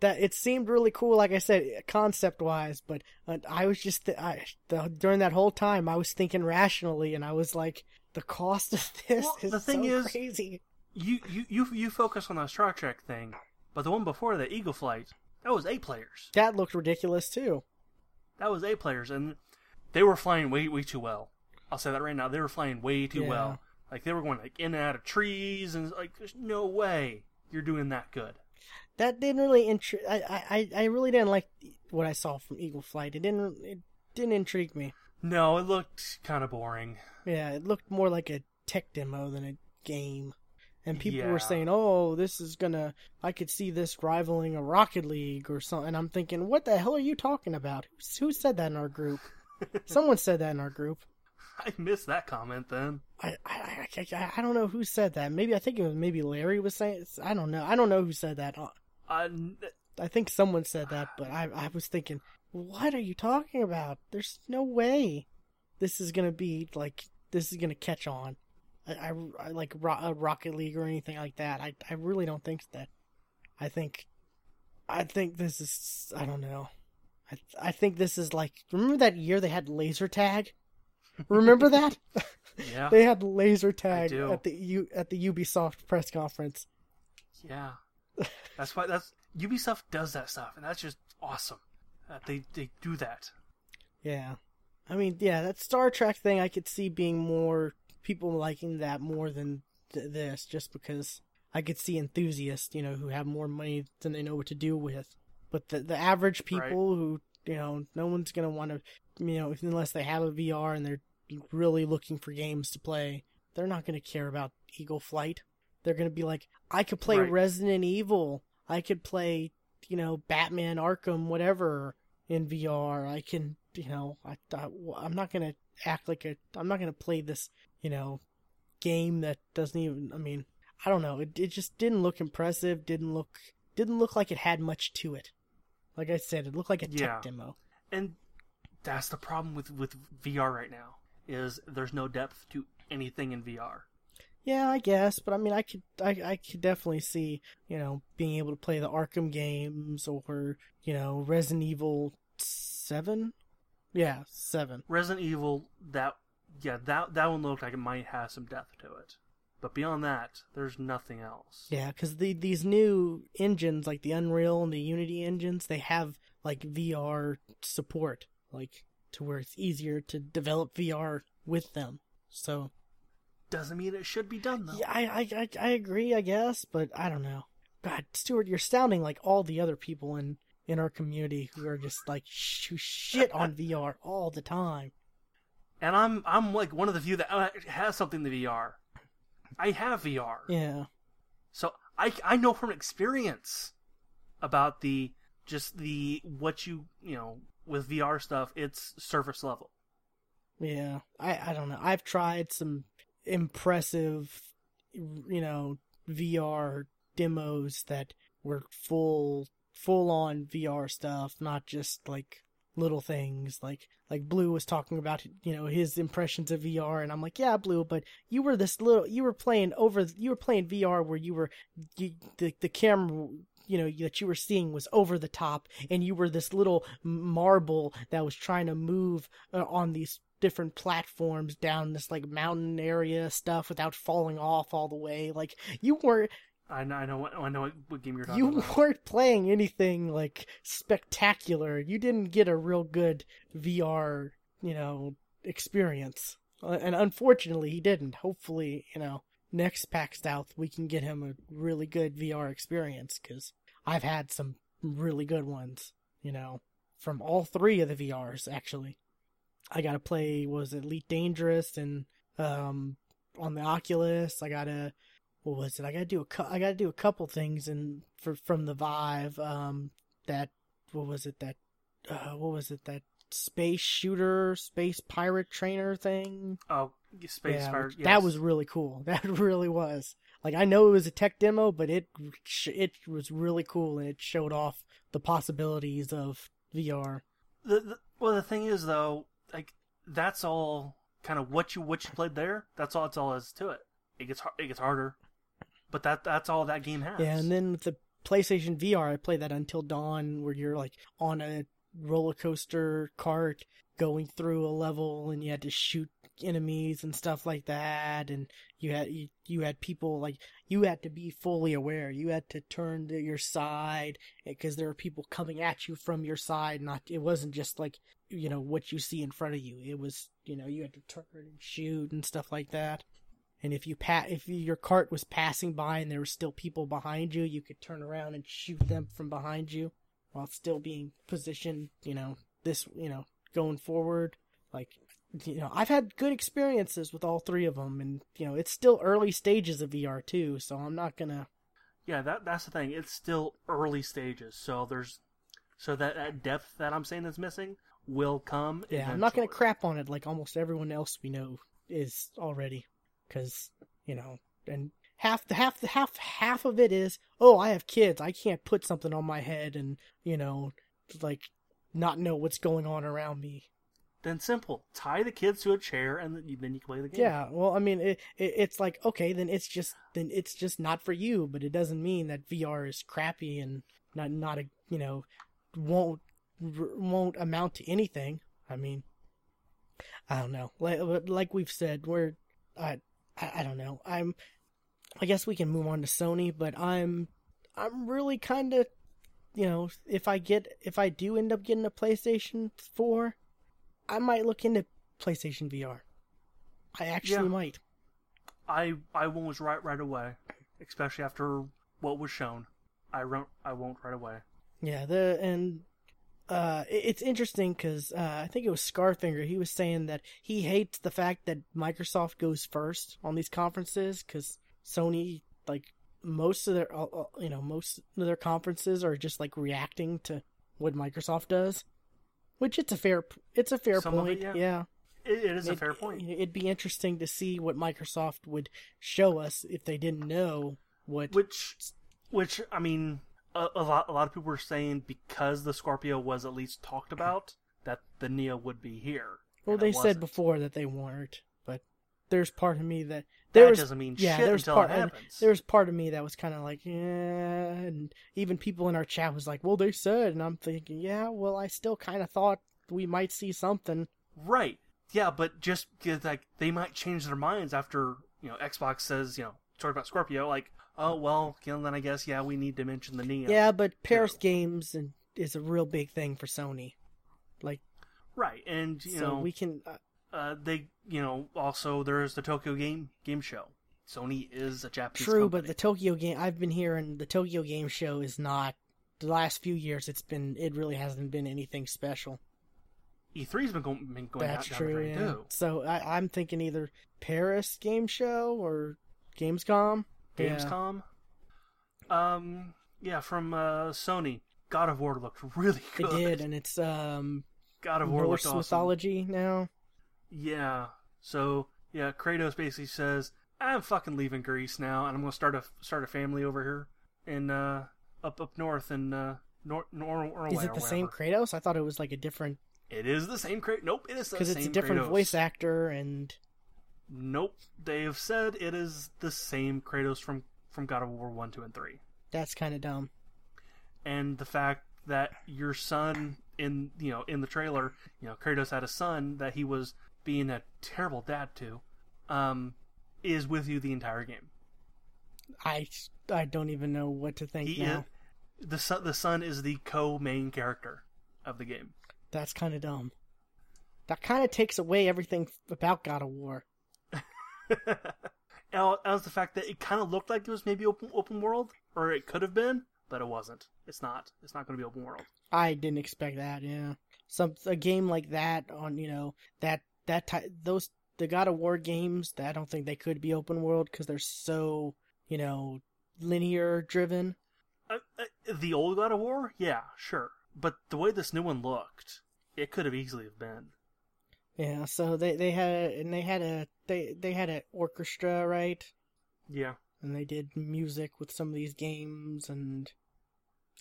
that it seemed really cool. Like I said, concept wise, but uh, I was just I the, during that whole time I was thinking rationally, and I was like, the cost of this Well, is the thing so is- crazy. You, you you you focus on the Star Trek thing, but the one before the Eagle Flight, that was eight players. That looked ridiculous too. That was eight players, and they were flying way way too well. I'll say that right now. They were flying way too Yeah. well. Like they were going like in and out of trees, and like there's no way you're doing that good. That didn't really intri- I, I I really didn't like what I saw from Eagle Flight. It didn't it didn't intrigue me. No, it looked kind of boring. Yeah, it looked more like a tech demo than a game. And people Yeah. were saying, "Oh, this is gonna. I could see this rivaling a Rocket League or something." And I'm thinking, "What the hell are you talking about? Who said that in our group? Someone said that in our group. I missed that comment then. I, I, I, I, I don't know who said that. Maybe I think it was maybe Larry was saying. I don't know. I don't know who said that. Uh, Uh, I think someone said that, but I, I was thinking, what are you talking about? There's no way this is gonna be like this is gonna catch on. I, I, I like Ro- uh, Rocket League or anything like that. I, I really don't think that. I think, I think this is. I don't know. I, I think this is like. Remember that year they had laser tag? Remember that? yeah, they had laser tag at the U at the Ubisoft press conference. yeah. That's why that's Ubisoft does that stuff, and that's just awesome. That they they do that. Yeah. I mean, yeah, that Star Trek thing I could see being more people liking that more than th- this just because I could see enthusiasts, you know, who have more money than they know what to do with. But the the average people who, you know, no one's going to want to, you know, unless they have a VR and they're really looking for games to play, they're not going to care about Eagle Flight. They're going to be like, I could play Right. Resident Evil. I could play, you know, Batman Arkham whatever in VR. I can, you know, I, I I'm not going to act like a I'm not going to play this, you know, game that doesn't even I mean, I don't know. It it just didn't look impressive, didn't look didn't look like it had much to it. Like I said, it looked like a Yeah. tech demo. and that's the problem with with VR right now is there's no depth to anything in VR. Yeah, I guess, but I mean, I could, I, I could definitely see, you know, being able to play the Arkham games or, you know, Resident Evil Seven. Yeah, seven. Resident Evil that yeah that that one looked like it might have some depth to it, but beyond that, there's nothing else. Yeah, because the these new engines, like the Unreal and the Unity engines, they have like VR support, like to where it's easier to develop VR with them. So Doesn't mean it should be done though. yeah, I, I I I agree, I guess, but I don't know. God, Stuart, you're sounding like all the other people in in our community who are just like sh- who shit on VR all the time. And I'm I'm like one of the few that uh, has something to VR. I have VR, Yeah, so I I know from experience about the just the what you you know with VR stuff. It's surface level. yeah. I I don't know. I've tried some impressive, you know, VR demos that were full full on VR stuff, not just like little things like like Blue was talking about you know his impressions of VR and I'm like yeah Blue but you were this little you were playing over you were playing VR where you were you, the the camera you know that you were seeing was over the top and you were this little marble that was trying to move uh, on these different platforms down this like mountain area stuff without falling off all the way. Like you weren't I know, I know, what, I know what game you're talking you about. You weren't playing anything like spectacular. You didn't get a real good VR, you know, experience. Uh, And unfortunately, he didn't. Hopefully, you know, next PAX South we can get him a really good VR experience because I've had some really good ones, you know, from all three of the VRs actually. I got to play was it Elite Dangerous and um on the Oculus. I got to what was it? I gotta do a cou- I gotta do a couple things and for from the Vive. Um, that what was it? That uh, what was it? That space shooter, space pirate trainer thing. Oh, Space yeah, yes. that was really cool. That really was. Like I know it was a tech demo, but it it was really cool and it showed off the possibilities of VR. The, the, well, the thing is though, like that's all kind of what you what you played there. That's all. That's all is to it. It gets it gets harder, but that that's all that game has. Yeah, and then with the PlayStation VR, I played that Until Dawn, where you're like on a roller coaster cart going through a level, and you had to shoot enemies and stuff like that, and you had you, you had people like you had to be fully aware. You had to turn to your side eh, because there were people coming at you from your side. Not it wasn't just like you know what you see in front of you. It was you know you had to turn and shoot and stuff like that. And if you pa- if your cart was passing by and there were still people behind you, you could turn around and shoot them from behind you while still being positioned, you know, this, you know, going forward. Like, you know, I've had good experiences with all three of them and, you know, it's still early stages of VR too, so I'm not going to yeah, that that's the thing. It's still early stages, so there's so that, that depth that I'm saying is missing will come. Yeah, I'm not going to crap on it like almost everyone else we know is already, because you know, and half the half the half half of it is, oh, I have kids, I can't put something on my head and you know, like not know what's going on around me. Then simple. Tie the kids to a chair, and then you, then you can play the game. Yeah, well, I mean, it, it it's like okay, then it's just then it's just not for you, but it doesn't mean that VR is crappy and not not a you know won't won't amount to anything. I mean, I don't know. Like like we've said, we're I I, I don't know. I'm I guess we can move on to Sony, but I'm I'm really kind of you know if I get if I do end up getting a PlayStation Four, I might look into PlayStation VR. I actually Yeah. might. I I won't right right away, especially after what was shown. I won't I won't right away. Yeah, the and uh, it's interesting because uh, I think it was Scarfinger. He was saying that he hates the fact that Microsoft goes first on these conferences because Sony, like most of their, uh, uh, you know, most of their conferences are just like reacting to what Microsoft does, which it's a fair, it's a fair Some point. it, yeah. yeah. It, it is a fair point. It'd be interesting to see what Microsoft would show us if they didn't know what. Which, which I mean, a, a lot a lot of people were saying because the Scorpio was at least talked about that the Neo would be here. well, they said before that they weren't, but there's part of me that That there was doesn't mean yeah, shit there's until part it happens. there was part of me that was kind of like yeah, and even people in our chat was like, well, they said, and I'm thinking, yeah, well, I still kind of thought we might see something. Right. Yeah, but just like they might change their minds after you know Xbox says you know talk about Scorpio like oh well you know, then I guess yeah we need to mention the Neo. Yeah, but Paris Games and is a real big thing for Sony. Like, Right, and you so know we can. Uh, uh, they you know also there's the Tokyo Game Game Show. Sony is a Japanese true, company. but the Tokyo game I've been hearing the Tokyo Game Show is not. The last few years, it's been it really hasn't been anything special. E3's been going, been going That's the true. Yeah. too. So I, I'm thinking either Paris Game Show or Gamescom. Yeah. Gamescom. Um, yeah, from uh, Sony. God of War looked really good. It did, and it's um God of War Norse awesome. mythology now. Yeah. So yeah, Kratos basically says, "I'm fucking leaving Greece now, and I'm gonna start a start a family over here in uh up up north in uh Nor, Nor, Norway Is it the same. Kratos? I thought it was like a different It is the same Kratos. Nope, it is the same. because it's a different Kratos. voice actor and Nope, they have said it is the same Kratos from from God of War one, two, and three. that's kind of dumb. and the fact that your son in you know in the trailer you know kratos had a son that he was being a terrible dad to um is with you the entire game I I don't even know what to think he now. is, the son the son is the co-main character of the game That's kind of dumb. That kind of takes away everything about God of War. As the fact that it kind of looked like it was maybe open open world or it could have been but it wasn't it's not it's not going to be open world I didn't expect that. Yeah, some a game like that on you know that that type those the God of War games. I don't think they could be open world because they're so you know linear driven. uh, uh, the old god of war yeah sure but the way this new one looked it could have easily have been Yeah, so they they had and they had a they they had an orchestra right, yeah and they did music with some of these games, and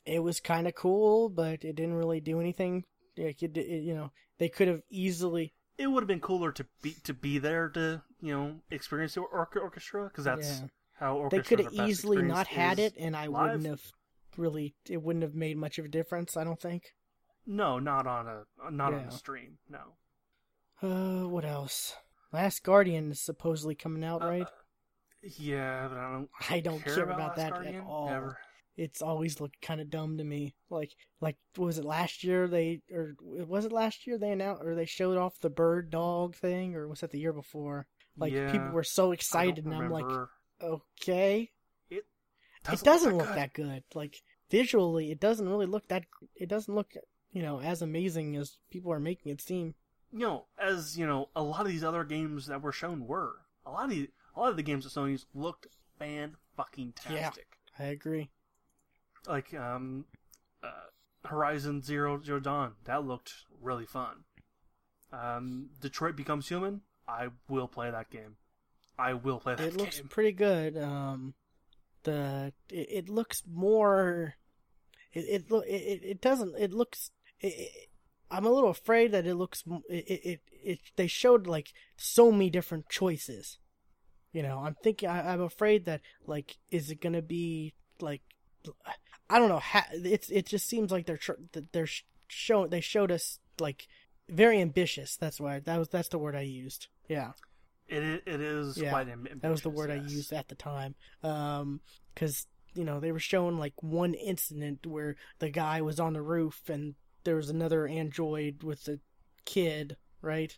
it was kind of cool, but it didn't really do anything. Like it, it, you know, they could have easily. it would have been cooler to be to be there to you know experience the or- orchestra because that's Yeah. how They could have easily not had it, and I live. wouldn't have really. It wouldn't have made much of a difference. I don't think. No, not on a not on Yeah. a stream. No. Uh, what else? Last Guardian is supposedly coming out, Uh, right? Yeah, but I don't. I don't care, care about, about that Guardian, at all. Ever. it's always looked kind of dumb to me. Like, like was it last year they or was it last year they announced or they showed off the bird dog thing or was that the year before? Like Yeah, people were so excited and I'm like, okay, it Doesn't doesn't look look that that good. Like visually, it doesn't really look that. It doesn't look you know as amazing as people are making it seem. You know, as you know, a lot of these other games that were shown were a lot of the, a lot of the games that Sony's looked fan fucking tastic. I agree. Like um, uh, Horizon Zero Zero Dawn that looked really fun. Um, Detroit Becomes Human. I will play that game. I will play that It looks game. pretty good. Um, the it, it looks more. It it it, it it doesn't. It looks. It, it, I'm a little afraid that it looks. It, it it they showed like so many different choices. You know, I'm thinking. I, I'm afraid that like, is it gonna be like, I don't know. Ha, it's it just seems like they're tr- that they're sh- show they showed us like very ambitious. That's why that was that's the word I used. Yeah. It it is Yeah, quite ambitious. That was the word I used at the time. Um, because you know they were showing like one incident where the guy was on the roof and there was another android with a kid, right?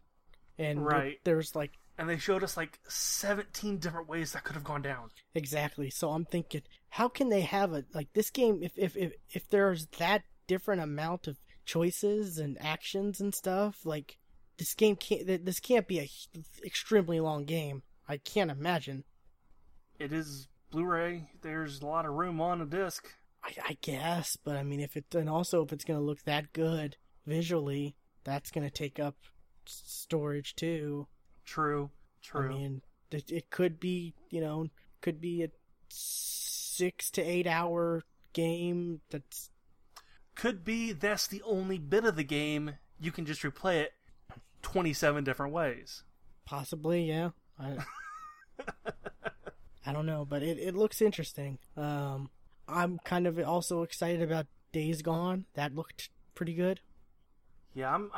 And Right. there was like And they showed us like 17 different ways that could have gone down. exactly. So I'm thinking, how can they have a like this game if if if if there's that different amount of choices and actions and stuff like this game can't this can't be a extremely long game. I can't imagine. It is Blu-ray. There's a lot of room on a disc. I, I guess, but I mean, if it and also if it's gonna look that good visually, that's gonna take up storage too. True. True. I mean, it, it could be, you know, could be a six to eight hour game. That's could be that's the only bit of the game you can just replay it 27 different ways. possibly, yeah. I, I don't know, but it, it looks interesting. Um, I'm kind of also excited about Days Gone. That looked pretty good. Yeah, I'm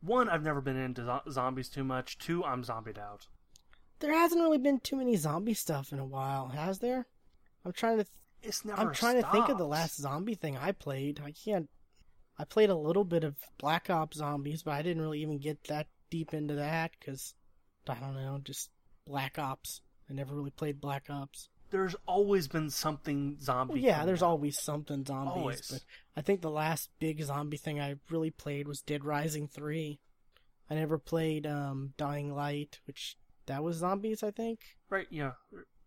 one I've never been into zo- zombies too much. Two, I'm zombied out. There hasn't really been too many zombie stuff in a while, has there? I'm trying to It's never I'm trying to think of the last zombie thing I played. I can't. I played a little bit of Black Ops Zombies, but I didn't really even get that deep into that because I don't know, just Black Ops. I never really played Black Ops. There's always been something zombie. Well, yeah, there's out. always something zombies, Always. but I think the last big zombie thing I really played was Dead Rising Three. I never played um, Dying Light, which that was zombies, I think. right. Yeah.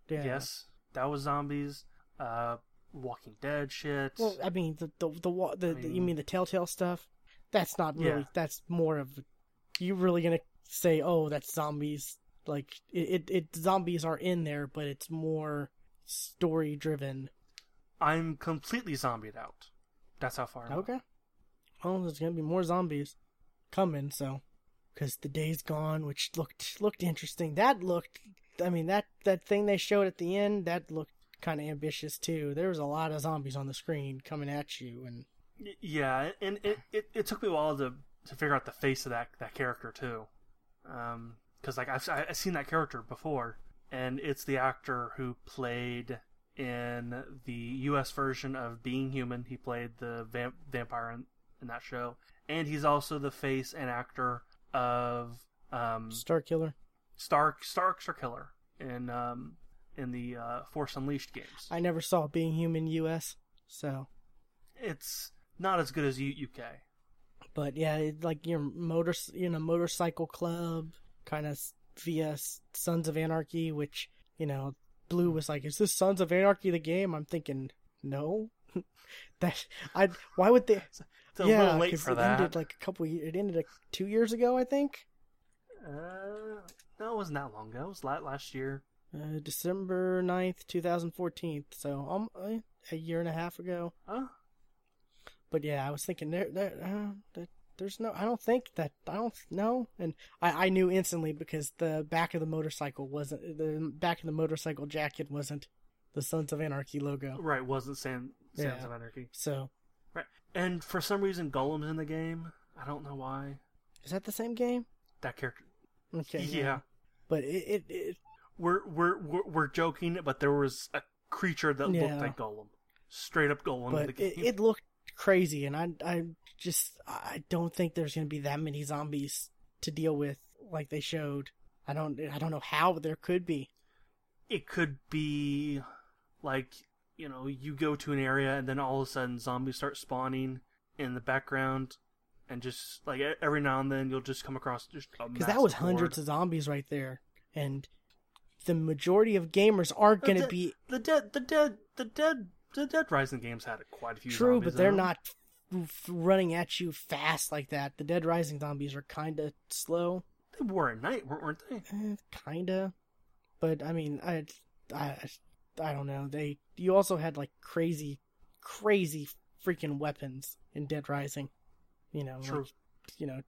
Yeah. Yes, that was zombies. Uh, Walking Dead shit. Well, I mean, the the the, the, the you mean- mean the Telltale stuff? That's not really. Yeah. That's more of. You really gonna say, oh, that's zombies? Like it, it, it, zombies are in there, but it's more story driven. I'm completely zombied out. That's how far. I'm. Okay. Well, there's gonna be more zombies coming, so because the day's gone, which looked looked interesting. That looked, I mean that that thing they showed at the end that looked kind of ambitious too. There was a lot of zombies on the screen coming at you, and Yeah, and it, it, it took me a while to, to figure out the face of that that character too, um, because like I've I've seen that character before, and it's the actor who played in the U.S. version of Being Human. He played the vamp- vampire in, in that show, and he's also the face and actor of um, Starkiller. Star Star Starkiller in um, in the uh, Force Unleashed games. I never saw Being Human U.S. So, It's not as good as U- UK. but yeah, it, like your motor, you know, motorcycle club kind of via Sons of Anarchy, which you know, Blue was like, "Is this Sons of Anarchy the game?" I'm thinking, no. that I why would they? It's a yeah, little late for it that. ended like a couple. Years, it ended like two years ago, I think. Uh, no, it wasn't that long ago. It was la- last year. Uh, December 9th, 2014. So um, uh, a year and a half ago. Huh? But yeah, I was thinking there, there, uh, that there's no. I don't think that. I don't know. And I, I knew instantly because the back of the motorcycle wasn't the back of the motorcycle jacket wasn't the Sons of Anarchy logo. Right, wasn't San- Sands Yeah. of Anarchy. So Right. And for some reason, Gollum's in the game. I don't know why. is that the same game? That character. Okay. yeah. But it, it, it We're, we're, we're, joking, but there was a creature that Yeah. looked like Gollum. Straight up Gollum in the but game. it, it looked crazy, and I I just I don't think there's gonna be that many zombies to deal with like they showed. I don't I don't know how but there could be. it could be like you know you go to an area and then all of a sudden zombies start spawning in the background and just like every now and then you'll just come across just Because that was hundreds of zombies right there, and the majority of gamers aren't gonna be the dead the dead the dead the dead rising games had quite a few true, zombies but they're not running at you fast like that. The Dead Rising zombies are kind of slow. they were at night weren't they Eh, kinda, but I mean, I, I, I don't know. They you also had like crazy, crazy freaking weapons in Dead Rising. You know, True. like, you know,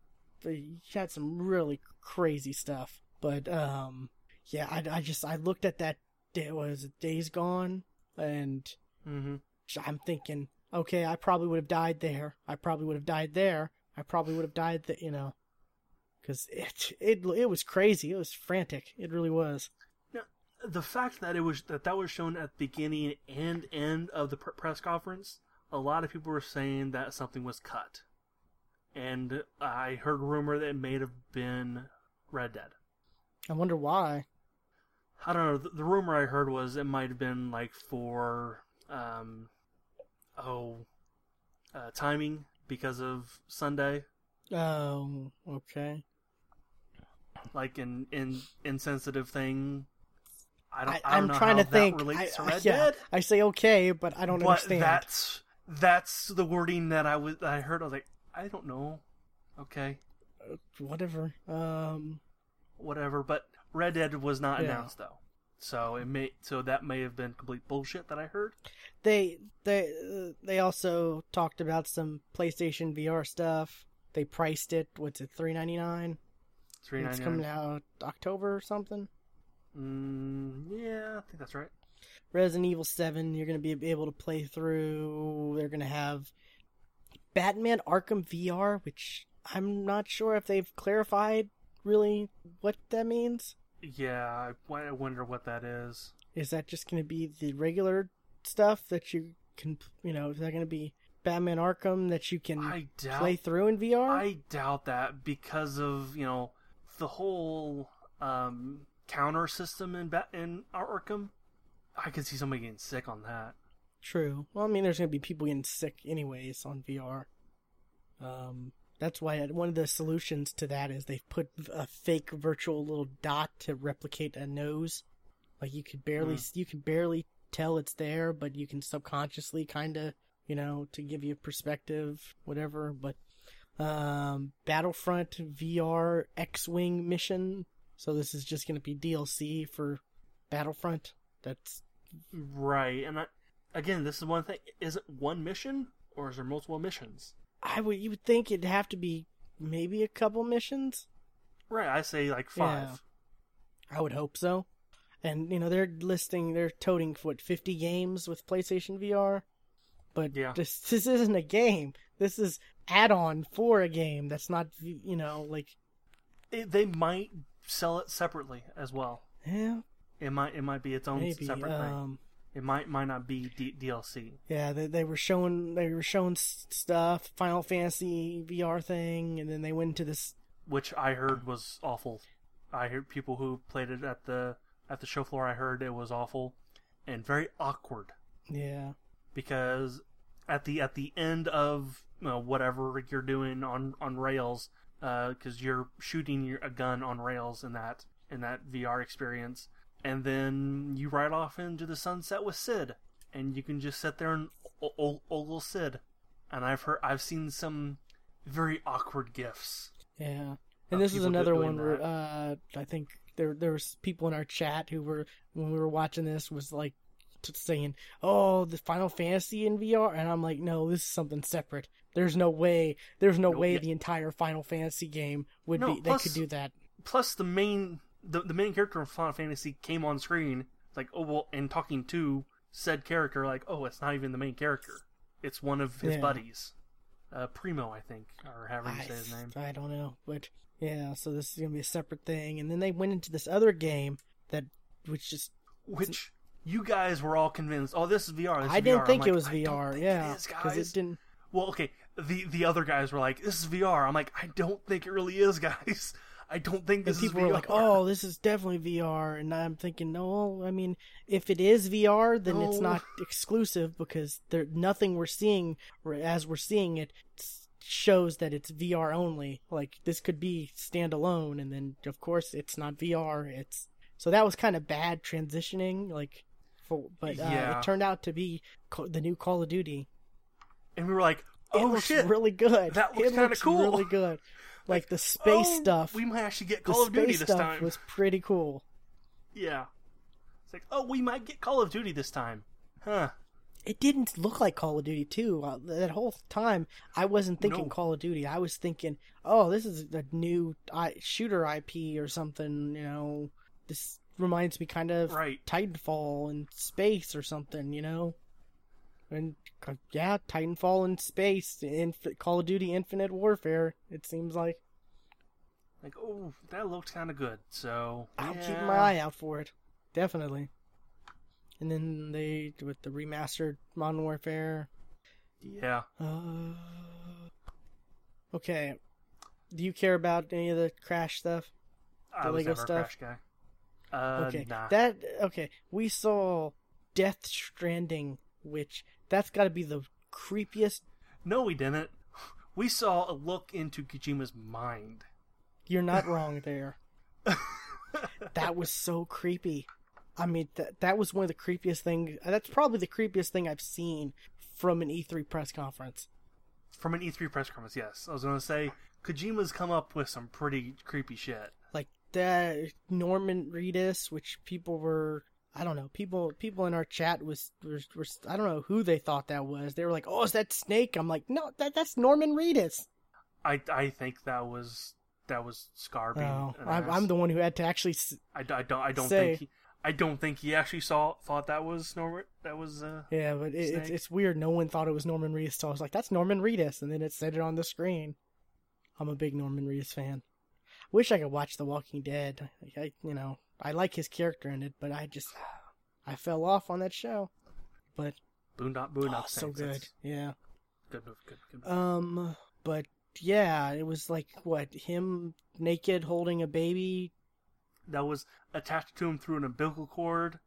they had some really crazy stuff. But um, yeah, I, I just I looked at that. Day, was Days Gone, and mm-hmm. I'm thinking, okay, I probably would have died there. I probably would have died there. I probably would have died that, you know, because it it it was crazy. It was frantic. It really was. the fact that it was that that was shown at the beginning and end of the pr- press conference, a lot of people were saying that something was cut, and I heard rumor that it may have been Red Dead. I wonder why. I don't know. The, the rumor I heard was it might have been like for um, oh, uh, timing because of Sunday, Oh, okay. like an in insensitive thing. I don't. I, am know trying how to think. Relates I, to Red yeah, Dead. I say okay, but I don't but understand. that's that's the wording that I was I heard. I was like, I don't know. Okay, Whatever. Um, whatever. But Red Dead was not Yeah. announced though, so it may so that may have been complete bullshit that I heard. they they uh, they also talked about some PlayStation VR stuff. They priced it. What's it? Three ninety nine. Three It's coming out October or something. Mm, yeah, I think that's right. Resident Evil 7, you're going to be able to play through. They're going to have Batman Arkham VR, which I'm not sure if they've clarified really what that means. Yeah, I, I wonder what that is. Is that just going to be the regular stuff that you can, you know, is that going to be Batman Arkham that you can doubt. play through in VR? I doubt that because of you know the whole um, counter system in Bat in Arkham. I could see somebody getting sick on that. True. Well, I mean, there's going to be people getting sick anyways on VR. Um, that's why one of the solutions to that is they've put a fake virtual little dot to replicate a nose. Like you could barely, you can barely tell it's there, but you can subconsciously kind of, you know, to give you perspective, whatever. But um, Battlefront VR X-wing mission. So this is just going to be DLC for Battlefront. That's Right, and I, again, this is one thing. Is it one mission or is there multiple missions? I would you would think it'd have to be maybe a couple missions. Right, I say like five. Yeah. I would hope so. And you know they're listing they're toting what fifty games with PlayStation VR, but Yeah. this this isn't a game. This is add-on for a game. That's not you know like It, they might sell it separately as well. yeah It might it might be its own maybe separate thing. Um, It might might not be D- DLC. yeah they they were showing they were showing stuff Final Fantasy VR thing, and then they went into this which I heard was awful. I heard people who played it at the at the show floor. I heard it was awful and very awkward yeah because at the at the end of you know, whatever you're doing on on rails, uh, because you're shooting your, a gun on rails in that in that VR experience, and then you ride off into the sunset with Sid, and you can just sit there and o- o- ogle Sid. And I've heard I've seen some very awkward gifs. Yeah, and this is another one where uh, I think there there was people in our chat who were when we were watching this was like t- saying, "Oh, the Final Fantasy in VR," and I'm like, "No, this is something separate. There's no way. There's no Nope, way yeah. the entire Final Fantasy game would No, be. plus- they could do that. plus the main the, the main character of Final Fantasy came on screen like oh well and talking to said character like oh it's not even the main character it's one of his Yeah. buddies uh, Primo I think or however you I, say his name I don't know, but yeah. So this is gonna be a separate thing, and then they went into this other game that which just which you guys were all convinced oh this is VR this is I didn't VR." Think like, it was "I don't VR. Yeah, because guys it didn't. well okay the the other guys were like this is VR I'm like I don't think it really is guys I don't think this and people is VR were like, "Oh, this is definitely VR," and I'm thinking, no, I mean, if it is VR, then it's not exclusive because there nothing we're seeing as we're seeing it shows that it's VR only. Like this could be standalone, and then of course it's not VR. It's so that was kind of bad transitioning, like, for, but uh, Yeah. it turned out to be the new Call of Duty. and we were like oh shit really good. That looks kinda cool. Really good. Like the space Oh, stuff. we might actually get Call of Duty this stuff time was pretty cool. Yeah. It's like, oh, we might get Call of Duty this time. Huh. It didn't look like Call of Duty too. Uh, that whole time, I wasn't thinking No. Call of Duty. I was thinking, oh, this is a new I- shooter IP or something. You know, this reminds me kind of Right. Titanfall in space or something. You know, and uh, yeah, Titanfall in space, Inf- Call of Duty Infinite Warfare. It seems like Like, oh, that looked kind of good. So I'll yeah. keep my eye out for it, definitely. And then they with the remastered Modern Warfare. Yeah. Uh, okay. Do you care about any of the Crash stuff? I The was Lego never a stuff? Crash guy. Uh, okay. nah. That okay. We saw Death Stranding, which that's got to be the creepiest. No, we didn't. We saw a look into Kojima's mind. You're not wrong there. that was so creepy. I mean, that that was one of the creepiest things. That's probably the creepiest thing I've seen from an E3 press conference. From an E3 press conference, yes. I was going to say, Kojima's come up with some pretty creepy shit. like that Norman Reedus, which people were I don't know people people in our chat was, was, was I don't know who they thought that was. They were like, "Oh, is that Snake?" I'm like, "No, that that's Norman Reedus." I, I think that was that was Scar being Oh, I'm. I'm the one who had to actually. s- I, I don't I don't Say- think he, I don't think he actually saw thought that was Norman. that was uh Yeah, but it, it's it's weird. No one thought it was Norman Reedus, so I was like, "That's Norman Reedus," and then it said it on the screen. I'm a big Norman Reedus fan. Wish I could watch The Walking Dead. I, I you know I like his character in it, but I just I fell off on that show. But Boondock Boondock oh, so good, yeah. good movie, good, good movie. Um, but yeah, it was like what him naked holding a baby. that was attached to him through an umbilical cord,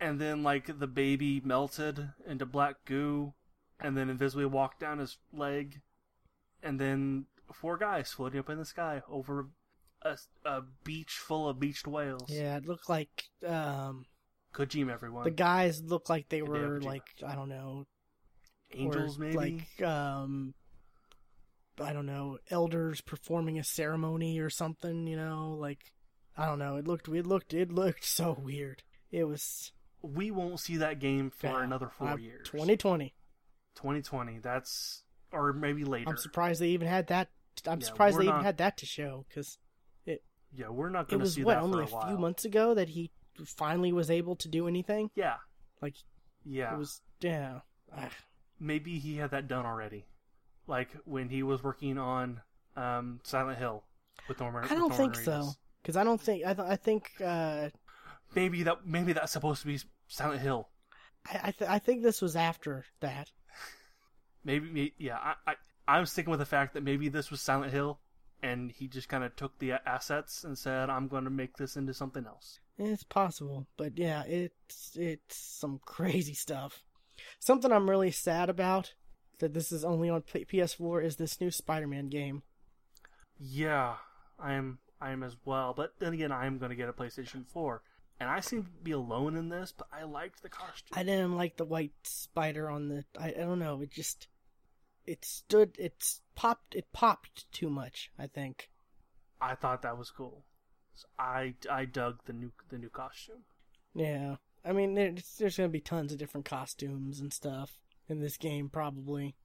and then like the baby melted into black goo, and then invisibly walked down his leg, and then four guys floating up in the sky over a, a beach full of beached whales. Yeah, it looked like um Kojima, everyone. the guys looked like they Hideo were Kojima. like I don't know, Angels, or maybe. like um I don't know, elders performing a ceremony or something. You know, like I don't know. It looked it looked it looked so weird. It was we won't see that game for Yeah, another four uh, years. 2020. 2020. That's or maybe later. I'm surprised they even had that. I'm Yeah, surprised they even had that to show because it. yeah, we're not going to see what that only for a, a, few months ago that he finally was able to do anything. Yeah, Like yeah. it was, yeah. Ah, maybe he had that done already, like when he was working on um, Silent Hill with Norman. I don't Norman think so because I don't think I, th- I think uh, Maybe that maybe that's supposed to be Silent Hill. I I, th- I think this was after that. Maybe me- yeah. I, I I'm sticking with the fact that maybe this was Silent Hill, and he just kind of took the assets and said, "I'm going to make this into something else." It's possible, but yeah, it's it's some crazy stuff. Something I'm really sad about that this is only on PS4 is this new Spider-Man game. Yeah, I'm I'm as well. But then again, I'm going to get a PlayStation 4, and I seem to be alone in this. But I liked the costume. I didn't like the white spider on the. I, I don't know. It just it stood. It's popped. It popped too much. I think. I thought that was cool. So I I dug the new the new costume. Yeah. I mean, there's, there's gonna be tons of different costumes and stuff in this game probably,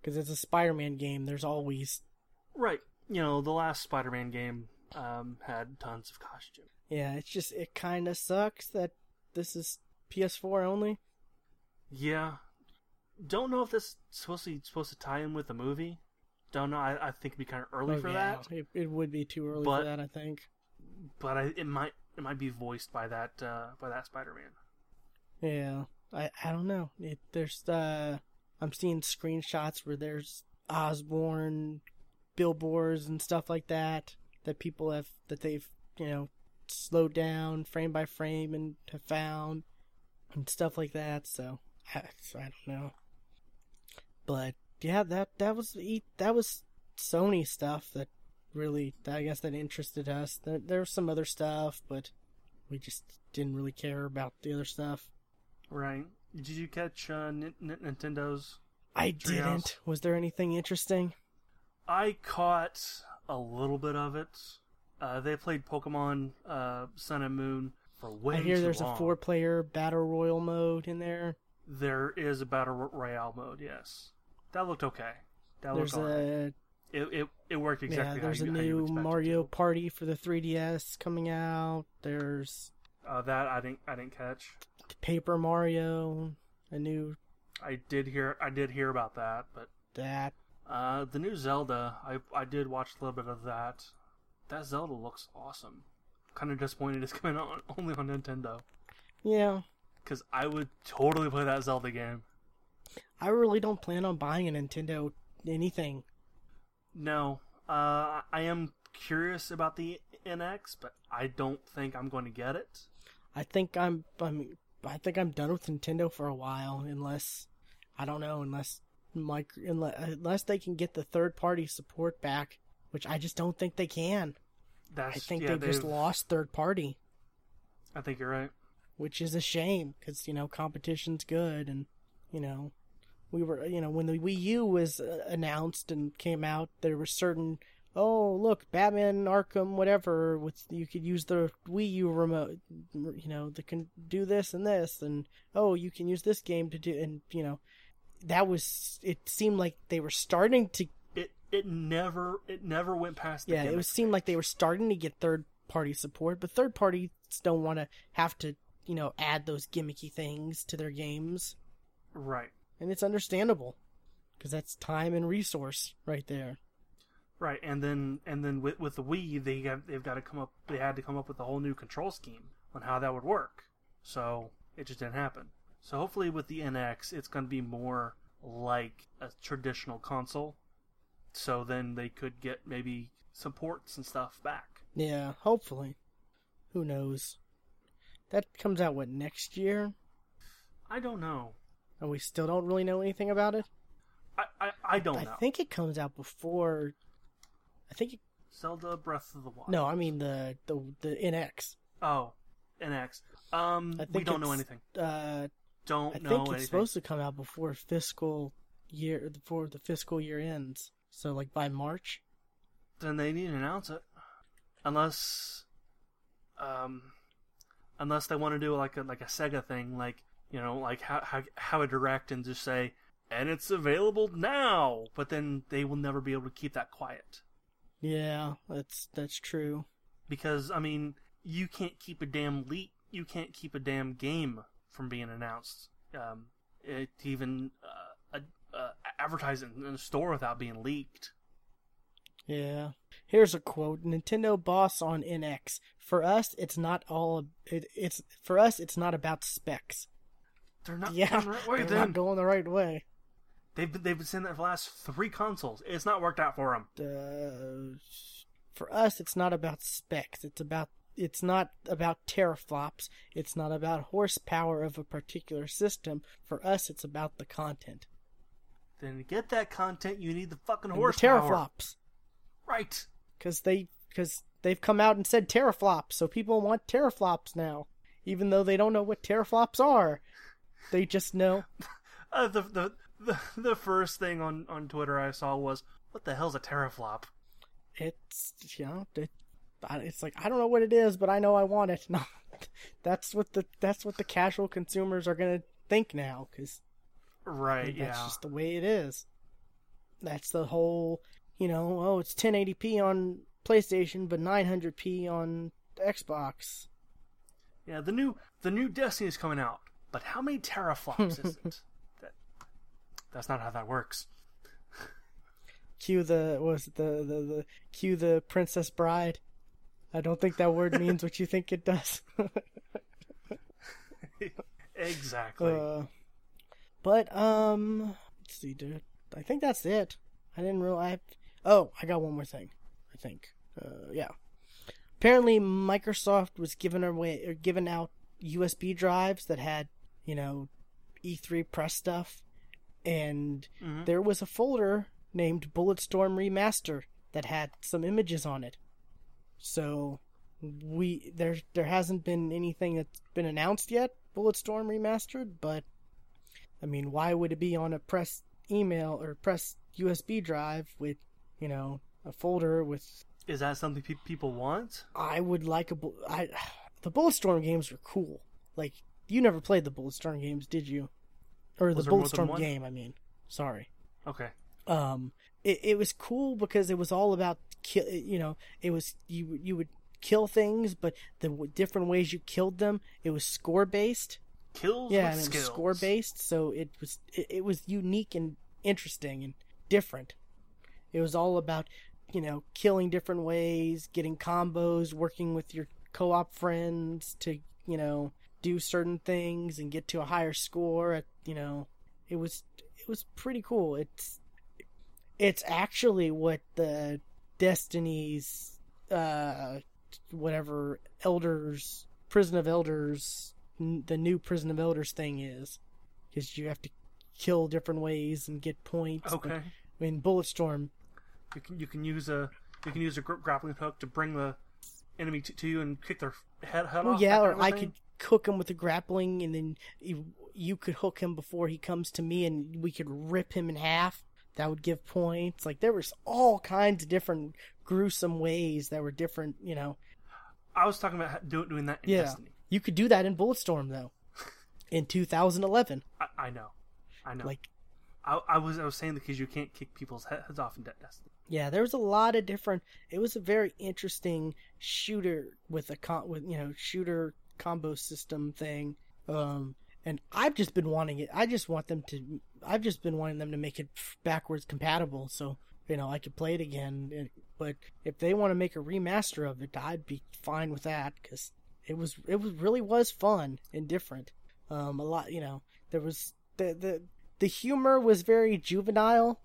because it's a Spider-Man game. There's always Right. You know, the last Spider-Man game um, had tons of costumes yeah. It's just it kind of sucks that this is PS4 only. Yeah. Don't know if this is supposed to supposed to tie in with the movie. Don't know. I, I think it'd be kind of early Oh, for yeah, that, It, it would be too early But- for that, I think. but I, it might it might be voiced by that uh, by that Spider-Man. Yeah, I I don't know. It, there's uh, I'm seeing screenshots where there's Osborn billboards and stuff like that that people have that they've you know slowed down frame by frame and have found and stuff like that. So I, so I don't know, but yeah, that that was that was Sony stuff that really I guess that interested us. There was some other stuff, but we just didn't really care about the other stuff. Right. Did you catch uh, N- N- Nintendo's? I didn't. Was there anything interesting? I caught a little bit of it. Uh, they played Pokemon uh, Sun and Moon for way I hear there's long. a four-player battle royal mode in there. There is a battle ro- royale mode. Yes, that looked okay. That There's looked a It, it it worked exactly. yeah. There's how a you, how you new Mario. Party for the 3DS coming out. There's Uh, that I didn't I didn't catch. Paper Mario. A new I did hear I did hear about that, but that. uh, the new Zelda I I did watch a little bit of that. That Zelda looks awesome. Kind of disappointed it's coming on only on Nintendo Yeah, because I would totally play that Zelda game. I really don't plan on buying a Nintendo anything. No, uh, I am curious about the NX, but I don't think I'm going to get it. I think I'm I'm I think I'm done with Nintendo for a while unless I don't know unless micro unless, unless they can get the third party support back, which I just don't think they can. That's I think yeah, they've, just lost third party, I think you're right. which is a shame because you know competition's good and you know we were you know when the Wii U was uh, announced and came out there were certain oh look Batman Arkham whatever with you could use the Wii U remote you know that can do this and this and oh you can use this game to do and you know that was it seemed like they were starting to It it never it never went past. The yeah it was seemed like they were starting to get third party support but third parties don't want to have to you know add those gimmicky things to their games right, and it's understandable because that's time and resource right there right, and then and then with with the Wii, they have they've got to come up. They had to come up with a whole new control scheme on how that would work. So it just didn't happen. So hopefully with the NX, it's going to be more like a traditional console. So then they could get maybe some ports and stuff back. yeah hopefully who knows that comes out what next year I don't know. And we still don't really know anything about it I I, I don't i know. think it comes out before i think it, Zelda Breath of the Wild. no i mean the the the nx Oh, NX. Um, I we don't know anything. uh Don't i know think it's anything. supposed to come out before fiscal year before the fiscal year ends so like by march Then they need to announce it, unless, um, unless they want to do like a like a Sega thing, like you know, like how how how a direct and just say and it's available now. But then they will never be able to keep that quiet Yeah, that's that's true. because I mean, you can't keep a damn leak. You can't keep a damn game from being announced. Um, it even uh, uh, uh, advertise it in a store without being leaked. Yeah. Here's a quote: Nintendo boss on NX. For us, it's not all. It, it's for us. It's not about specs. They're not yeah, going the right way. they're Then not going the right way. they've been, they've been saying that for the last three consoles. It's not worked out for them. Uh, for us, it's not about specs. It's about. It's not about teraflops. It's not about horsepower of a particular system. For us, it's about the content. Then to get that content, you need the fucking And the horsepower. teraflops. Right. because they because they've come out and said teraflops, so people want teraflops now, even though they don't know what teraflops are. They just know. Uh, the, the the the first thing on on Twitter I saw was, "What the hell's a teraflop?" It's you know it, it's like I don't know what it is, but I know I want it. No, that's what the that's what the casual consumers are gonna think now because Right. that's yeah. just the way it is. That's the whole you know oh it's 1080p on PlayStation but 900p on Xbox. Yeah. The new the new Destiny is coming out, but how many teraflops is it? That that's not how that works. cue the was the the the cue the princess bride. I don't think that word means what you think it does. exactly. uh, but um, let's see, dude. I think that's it. I didn't realize. Oh, I got one more thing. I think. Uh, yeah. Apparently, Microsoft was giving away or giving out USB drives that had, you know, E3 press stuff, and Mhm. there was a folder named Bulletstorm Remaster that had some images on it. So we there there hasn't been anything that's been announced yet, Bulletstorm Remastered, but I mean, why would it be on a press email or press USB drive with, you know, a folder with Is that something pe- people want? I would like a I the Bulletstorm games were cool. Like you never played the Bulletstorm games, did you? Or Was the Bulletstorm game, I mean. Sorry. Okay. um it, it was cool because it was all about kill you know it was you you would kill things but the w- different ways you killed them it was score based Kills yeah and it skills. was score based so it was it, it was unique and interesting and different it was all about you know killing different ways getting combos working with your co-op friends to you know do certain things and get to a higher score at you know it was it was pretty cool it's it's actually what the destiny's uh whatever elders prison of elders n- the new prison of elders thing is because you have to kill different ways and get points but Okay. in bulletstorm You can you can use a you can use a gr- grappling hook to bring the enemy to, to you and kick their head head well off. yeah or i thing? could hook him with the grappling and then you, you could hook him before he comes to me and we could rip him in half that would give points like there was all kinds of different gruesome ways that were different you know I was talking about doing that in Yeah. Destiny. you could do that in bulletstorm though in 2011 I, I know, I know. like I, I was I was saying because you can't kick people's heads off in De- Destiny. Yeah, there was a lot of different. It was a very interesting shooter with a con, with you know shooter combo system thing. Um, and I've just been wanting it. I just want them to. I've just been wanting them to make it backwards compatible, so you know I could play it again. And- But if they want to make a remaster of it, I'd be fine with that because it was it was really was fun and different. Um, a lot, you know, there was the the the humor was very juvenile,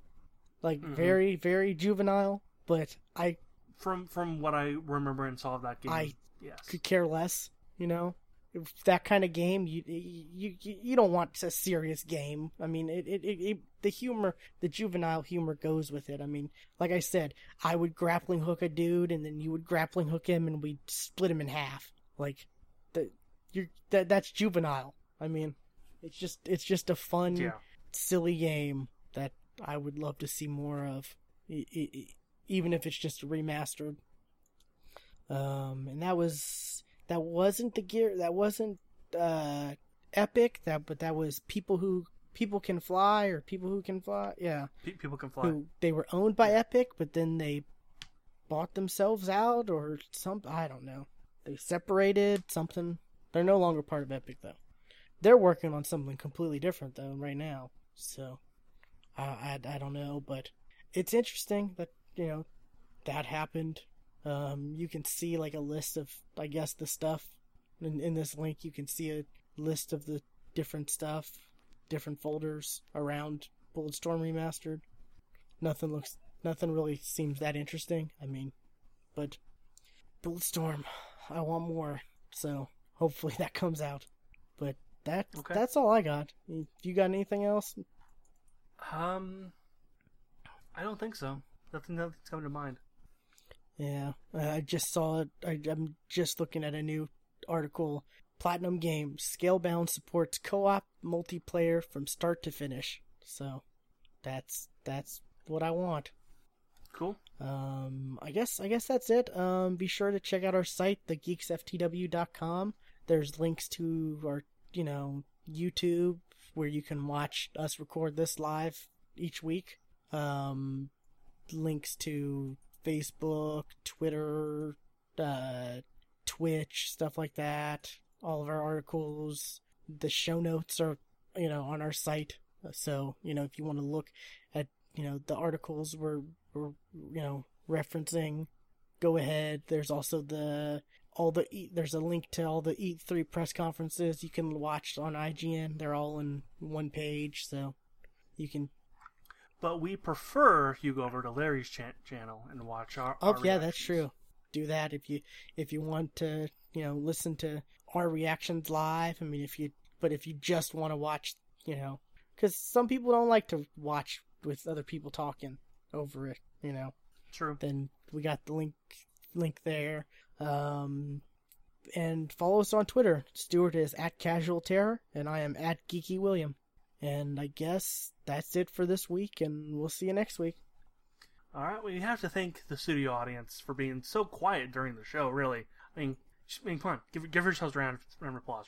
like Mhm. very very juvenile. But I From from what I remember and saw of that game, I yes, could care less, you know. If that kind of game, you you you, you don't want a serious game. I mean, it, it, it, it the humor, the juvenile humor goes with it. I mean, like I said, I would grappling hook a dude, and then you would grappling hook him, and we'd split him in half. Like, the you're that that's juvenile. I mean, it's just it's just a fun, yeah. silly game that I would love to see more of, even if it's just remastered. Um, and that was that wasn't the gear that wasn't uh epic that but that was people who people can fly or people who can fly. Yeah, people can fly. who they were owned by Epic, but then they bought themselves out or some. I don't know. They separated something. They're no longer part of Epic though. They're working on something completely different though right now. So I I, I don't know, but it's interesting that you know that happened. Um, you can see like a list of I guess the stuff in in this link. You can see a list of the different stuff, different folders around Bulletstorm Remastered. Nothing looks, nothing really seems that interesting. I mean, but Bulletstorm, I want more. So hopefully that comes out. But that Okay. that's all I got. You you got anything else? Um, I don't think so. Nothing, nothing's coming to mind. Yeah, I just saw it. I, I'm just looking at a new article. Platinum Games Scalebound supports co-op multiplayer from start to finish. So that's that's what I want. Cool. Um, I guess I guess that's it. Um, be sure to check out our site, thegeeksftw.com. There's links to our, you know, YouTube where you can watch us record this live each week. Um, links to Facebook, Twitter, uh, Twitch, stuff like that. All of our articles, the show notes are, you know, on our site. So, you know, if you want to look at, you know, the articles we're, we're you know, referencing, go ahead. There's also the, all the, E- there's a link to all the E3 press conferences you can watch on IGN. They're all in one page. So you can But we prefer you go over to Larry's chan channel and watch our. Oh our yeah, that's true. Do that if you if you want to, you know, listen to our reactions live. I mean, if you but if you just want to watch, you know, because some people don't like to watch with other people talking over it, you know. True. Then we got the link link there. Um, and follow us on Twitter. Stuart is at Casual Terror, and I am at Geeky William. And I guess that's it for this week, and we'll see you next week. All right. We have to thank the studio audience for being so quiet during the show. Really. I mean, just- come on, give give yourselves a round, round of applause.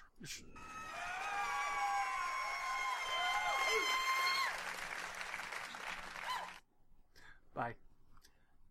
Bye.